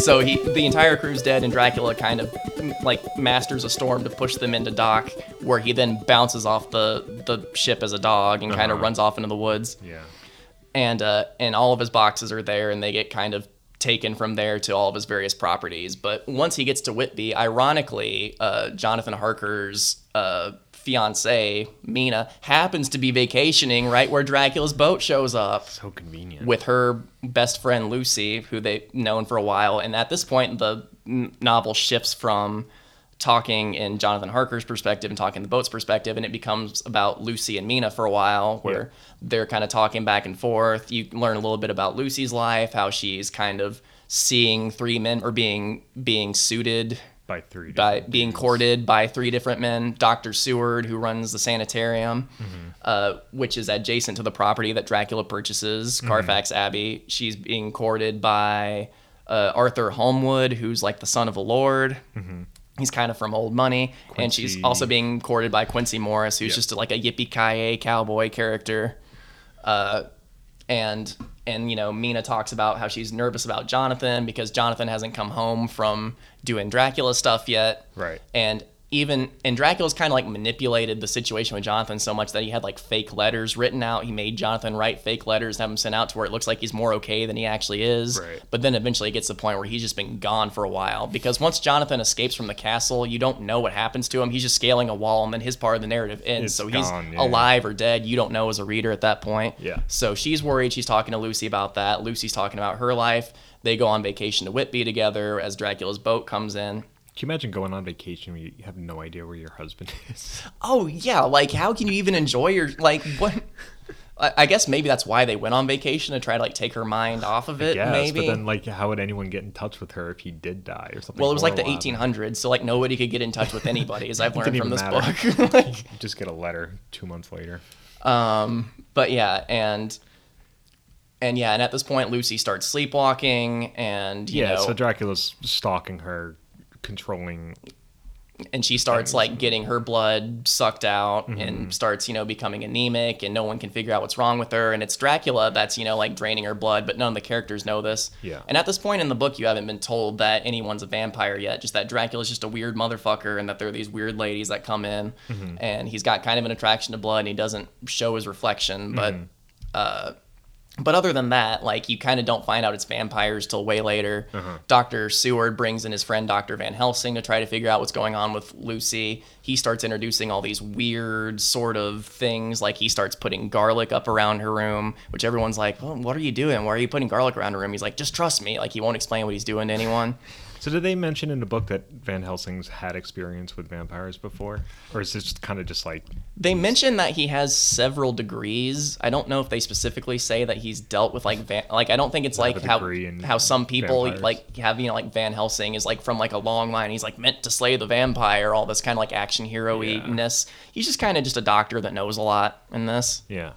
So he, the entire crew's dead, and Dracula kind of like masters a storm to push them into dock, where he then bounces off the the ship as a dog and kind of Uh-huh. runs off into the woods. Yeah. And uh, and all of his boxes are there, and they get kind of taken from there to all of his various properties. But once he gets to Whitby, ironically, uh, Jonathan Harker's uh, fiance Mina happens to be vacationing right where Dracula's boat shows up So convenient. with her best friend Lucy, who they've known for a while. And at this point, the novel shifts from talking in Jonathan Harker's perspective and talking the boat's perspective, and it becomes about Lucy and Mina for a while, where Yeah. they're kind of talking back and forth. You learn a little bit about Lucy's life, how she's kind of seeing three men or being being suited by three. by being courted by three different men. Dr. Seward, who runs the sanitarium, Mm-hmm. uh, which is adjacent to the property that Dracula purchases, Mm-hmm. Carfax Abbey. She's being courted by uh, Arthur Holmwood, who's like the son of a lord. He's kind of from old money, and she's Mm-hmm. Also being courted by Quincy Morris, who's Yeah. just like a yippee ki cowboy character. Uh, and and you know Mina talks about how she's nervous about Jonathan because Jonathan hasn't come home from doing Dracula stuff yet. Right. And even and Dracula's kind of like manipulated the situation with Jonathan so much that he had like fake letters written out. He made Jonathan write fake letters and have them sent out to where it looks like he's more okay than he actually is. Right. But then eventually it gets to the point where he's just been gone for a while because once Jonathan escapes from the castle, you don't know what happens to him. He's just scaling a wall and then his part of the narrative ends. It's so he's gone, yeah. alive or dead. You don't know as a reader at that point. Yeah. So she's worried. She's talking to Lucy about that. Lucy's talking about her life. They go on vacation to Whitby together as Dracula's boat comes in. Can you imagine going on vacation where you have no idea where your husband (laughs) is? Oh yeah, like how can you even enjoy your like what? I guess maybe that's why they went on vacation to try to like take her mind off of it. yes, maybe. but then like, how would anyone get in touch with her if he did die or something? well, it was like the 1800s, so like nobody could get in touch with anybody, as (laughs) I've learned from this matter. book. (laughs) Like, Just get a letter two months later. Um, but yeah, and and yeah, and at this point, Lucy starts sleepwalking, and you Yeah, know, so Dracula's stalking her, controlling. and she starts like getting her blood sucked out Mm-hmm. and starts you know becoming anemic and no one can figure out what's wrong with her and it's dracula that's you know like draining her blood but none of the characters know this Yeah. and at this point in the book you haven't been told that anyone's a vampire yet just that dracula's just a weird motherfucker and that there are these weird ladies that come in Mm-hmm. and he's got kind of an attraction to blood and he doesn't show his reflection but Mm-hmm. uh But other than that, like you kind of don't find out it's vampires till way later. Uh-huh. Dr. Seward brings in his friend Dr. Van Helsing to try to figure out what's going on with Lucy. He starts introducing all these weird sort of things, like he starts putting garlic up around her room, which everyone's like, well, "What are you doing? Why are you putting garlic around her room?" He's like, "Just trust me." Like he won't explain what he's doing to anyone. (laughs) So did they mention in the book that Van Helsing's had experience with vampires before, or is this kind of just like They mention that he has several degrees. I don't know if they specifically say that he's dealt with like van, like I don't think it's like how how some people vampires. like have you know like Van Helsing is like from like a long line. He's like meant to slay the vampire, all this kind of like action hero ness. He's just kind of just a doctor that knows a lot in this. yeah?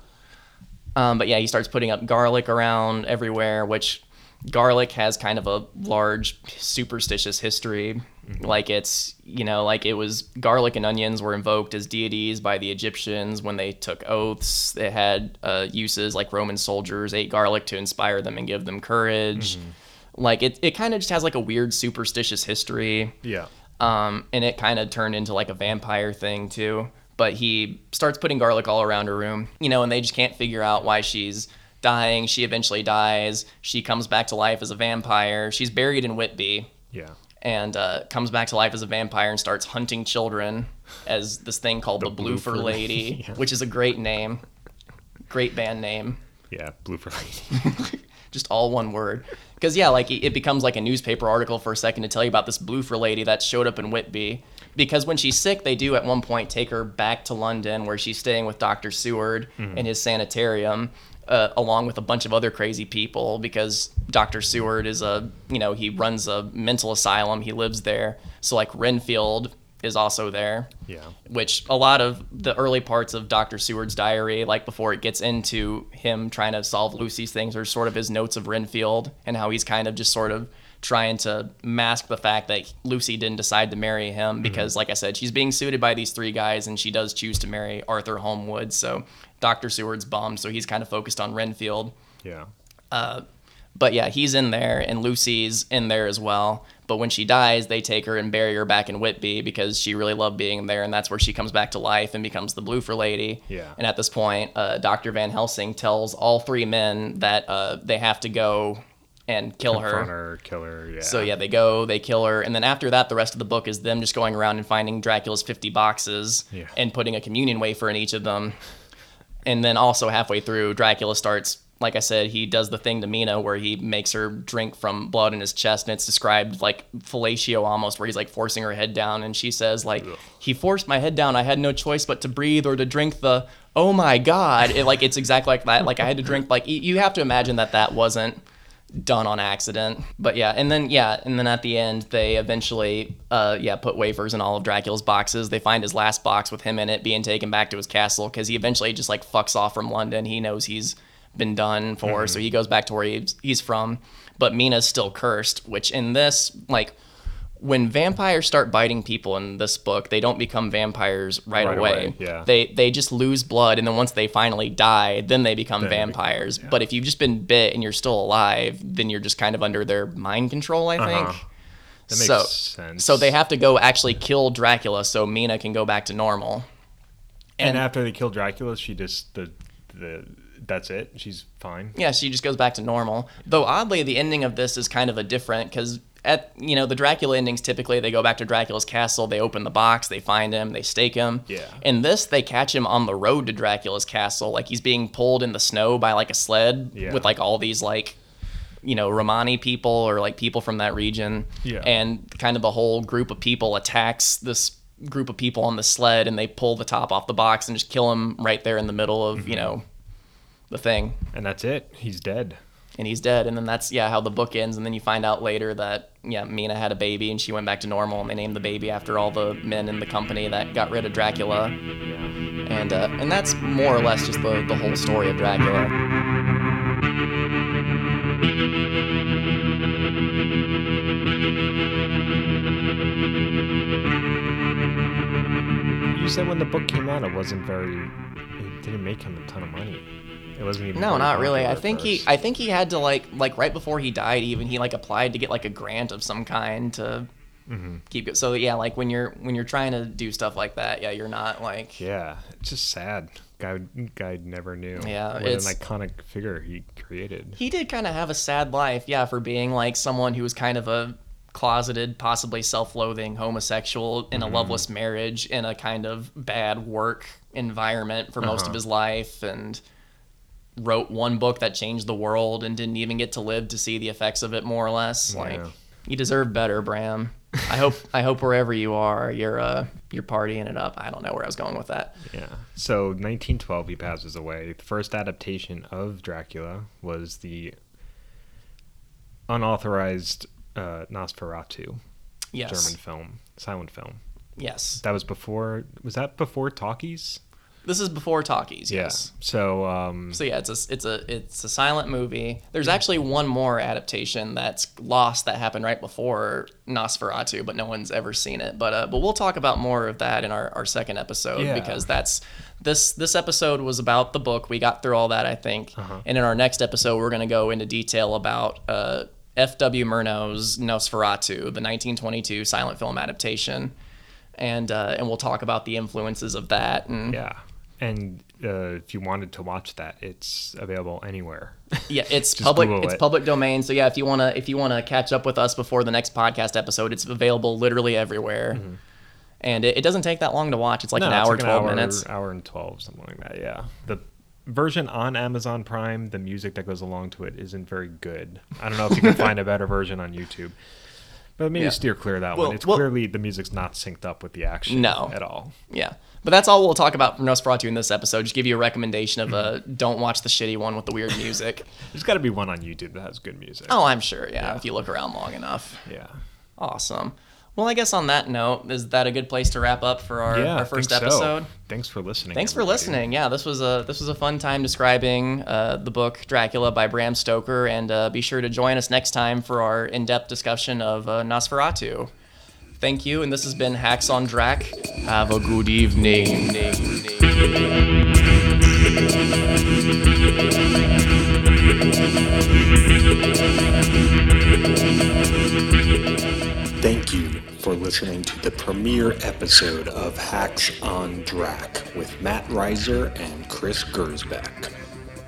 Um, but yeah, he starts putting up garlic around everywhere, which garlic has kind of a large superstitious history. Like it's, you know, like it was garlic and onions were invoked as deities by the Egyptians when they took oaths. It had uh, uses like Roman soldiers ate garlic to inspire them and give them courage. Like it, it kind of just has like a weird superstitious history Yeah. um, and it kind of turned into like a vampire thing too. But he starts putting garlic all around her room, you know, and they just can't figure out why she's dying. She eventually dies. She comes back to life as a vampire. She's buried in Whitby Yeah. and uh, comes back to life as a vampire and starts hunting children as this thing called the, The Bloofer Bloofer Lady, (laughs) yeah. which is a great name, great band name Yeah. Blue for Lady. (laughs) just all one word. Because yeah, like it becomes like a newspaper article for a second to tell you about this Bloofer lady that showed up in Whitby. Because when she's sick, they do at one point take her back to London, where she's staying with Doctor Seward in his sanitarium, uh, along with a bunch of other crazy people. Because Doctor Seward is a, you know, he runs a mental asylum. He lives there. So like Renfield is also there Yeah. which a lot of the early parts of Dr. Seward's diary, like before it gets into him trying to solve Lucy's things, are sort of his notes of Renfield and how he's kind of just sort of trying to mask the fact that Lucy didn't decide to marry him because, like I said, she's being suited by these three guys and she does choose to marry Arthur Holmwood. So Dr. Seward's bummed, so he's kind of focused on Renfield Yeah. but yeah, he's in there and Lucy's in there as well. But when she dies, they take her and bury her back in Whitby because she really loved being there, and that's where she comes back to life and becomes the Bloofer Lady. Yeah. And at this point, uh, Dr. Van Helsing tells all three men that uh, they have to go and kill Confront her. her, kill her. Yeah. So yeah, they go, they kill her, and then after that, the rest of the book is them just going around and finding Dracula's fifty boxes Yeah. and putting a communion wafer in each of them. And then also halfway through, Dracula starts, like I said, he does the thing to Mina where he makes her drink from blood in his chest, and it's described like fellatio almost, where he's like forcing her head down, and she says like, he forced my head down. I had no choice but to breathe or to drink the. Oh my God! It, like it's exactly like that. Like I had to drink. Like you have to imagine that that wasn't done on accident. But yeah, and then yeah, and then at the end they eventually uh yeah, put wafers in all of Dracula's boxes. They find his last box with him in it being taken back to his castle cuz he eventually just like fucks off from London. He knows he's been done for, so he goes back to where he's, he's from. But Mina's still cursed, which in this like when vampires start biting people in this book, they don't become vampires right, Right away. away, yeah. They they just lose blood and then once they finally die, then they become Then vampires. But if you've just been bit and you're still alive, then you're just kind of under their mind control, I think. Uh-huh. That makes so, sense. So they have to go actually kill Dracula so Mina can go back to normal. And, and- after they kill Dracula, she just the the that's it. She's fine. Yeah, she just goes back to normal. Though oddly, the ending of this is kind of a different because at you know the Dracula endings typically they go back to Dracula's castle, they open the box, they find him, they stake him. Yeah. In this, they catch him on the road to Dracula's castle, like he's being pulled in the snow by like a sled Yeah. with like all these like you know Romani people or like people from that region. Yeah. And kind of the whole group of people attacks this group of people on the sled and they pull the top off the box and just kill him right there in the middle of you mm-hmm. know the thing And that's it. He's dead. And he's dead. And then that's yeah how the book ends. And then you find out later that yeah Mina had a baby and she went back to normal. And they named the baby after all the men in the company that got rid of Dracula. And uh, and that's more or less just the the whole story of Dracula. You said when the book came out, it wasn't very. It didn't make him a ton of money. It wasn't even. No, not really. I think he. I think he had to like like right before he died even he like applied to get like a grant of some kind to keep it. So yeah, like when you're when you're trying to do stuff like that, yeah, you're not like Yeah, it's just sad. Guy, guy never knew. Yeah, what it's- an iconic figure he created. he did kind of have a sad life, yeah, for being like someone who was kind of a closeted, possibly self-loathing homosexual in a loveless marriage in a kind of bad work environment for most of Uh-huh. his life and wrote one book that changed the world and didn't even get to live to see the effects of it more or less. Like you deserve better, Bram. I hope I hope wherever you are, you're uh you're partying it up. I don't know where I was going with that. Yeah. So 1912, he passes away. The first adaptation of Dracula was the unauthorized uh, Nosferatu Yes. German film, silent film. Yes. That was before. Was that before talkies? This is before talkies, yes. Yeah. So um, So yeah, it's a it's a it's a silent movie. There's actually one more adaptation that's lost that happened right before Nosferatu, but no one's ever seen it. But uh, but we'll talk about more of that in our, our second episode Yeah. because that's this this episode was about the book. We got through all that I think, and in our next episode we're gonna go into detail about uh, F.W. Murnau's Nosferatu, the 1922 silent film adaptation, and uh, and we'll talk about the influences of that and yeah. And uh, if you wanted to watch that, it's available anywhere. Yeah, it's (laughs) public. Google It's it. public domain. So yeah, if you wanna if you wanna catch up with us before the next podcast episode, it's available literally everywhere. And it, it doesn't take that long to watch. It's like an Mm-hmm. hour, like twelve hour, minutes. Hour and twelve, something like that. Yeah. The version on Amazon Prime, the music that goes along to it isn't very good. I don't know if you can (laughs) find a better version on YouTube. But maybe Yeah. steer clear of that Well- one. It's well- clearly the music's not synced up with the action No. at all. Yeah, but that's all we'll talk about from Nosferatu in this episode. Just give you a recommendation of a don't watch the shitty one with the weird music. (laughs) There's got to be one on YouTube that has good music. oh, I'm sure. Yeah, if you look around long enough. yeah. Awesome. Well, I guess on that note, is that a good place to wrap up for our, yeah. our first think so. episode? Thanks for listening. Thanks for listening. Yeah, this was a this was a fun time describing uh, the book Dracula by Bram Stoker, and uh, be sure to join us next time for our in-depth discussion of uh, Nosferatu. Thank you, and this has been Hacks on Drac. Have a good evening. Thank you for listening to the premiere episode of Hacks on Drac with Matt Reiser and Chris Gersbeck.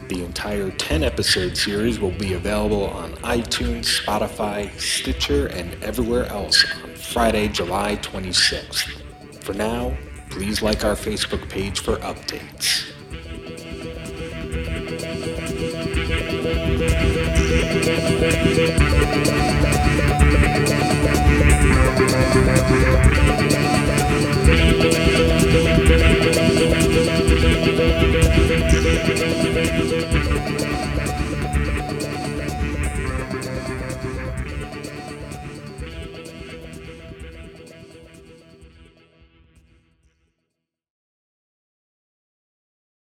The entire 10 episode series will be available on iTunes, Spotify, Stitcher, and everywhere else Friday, July 26th. For now, please like our Facebook page for updates. Thank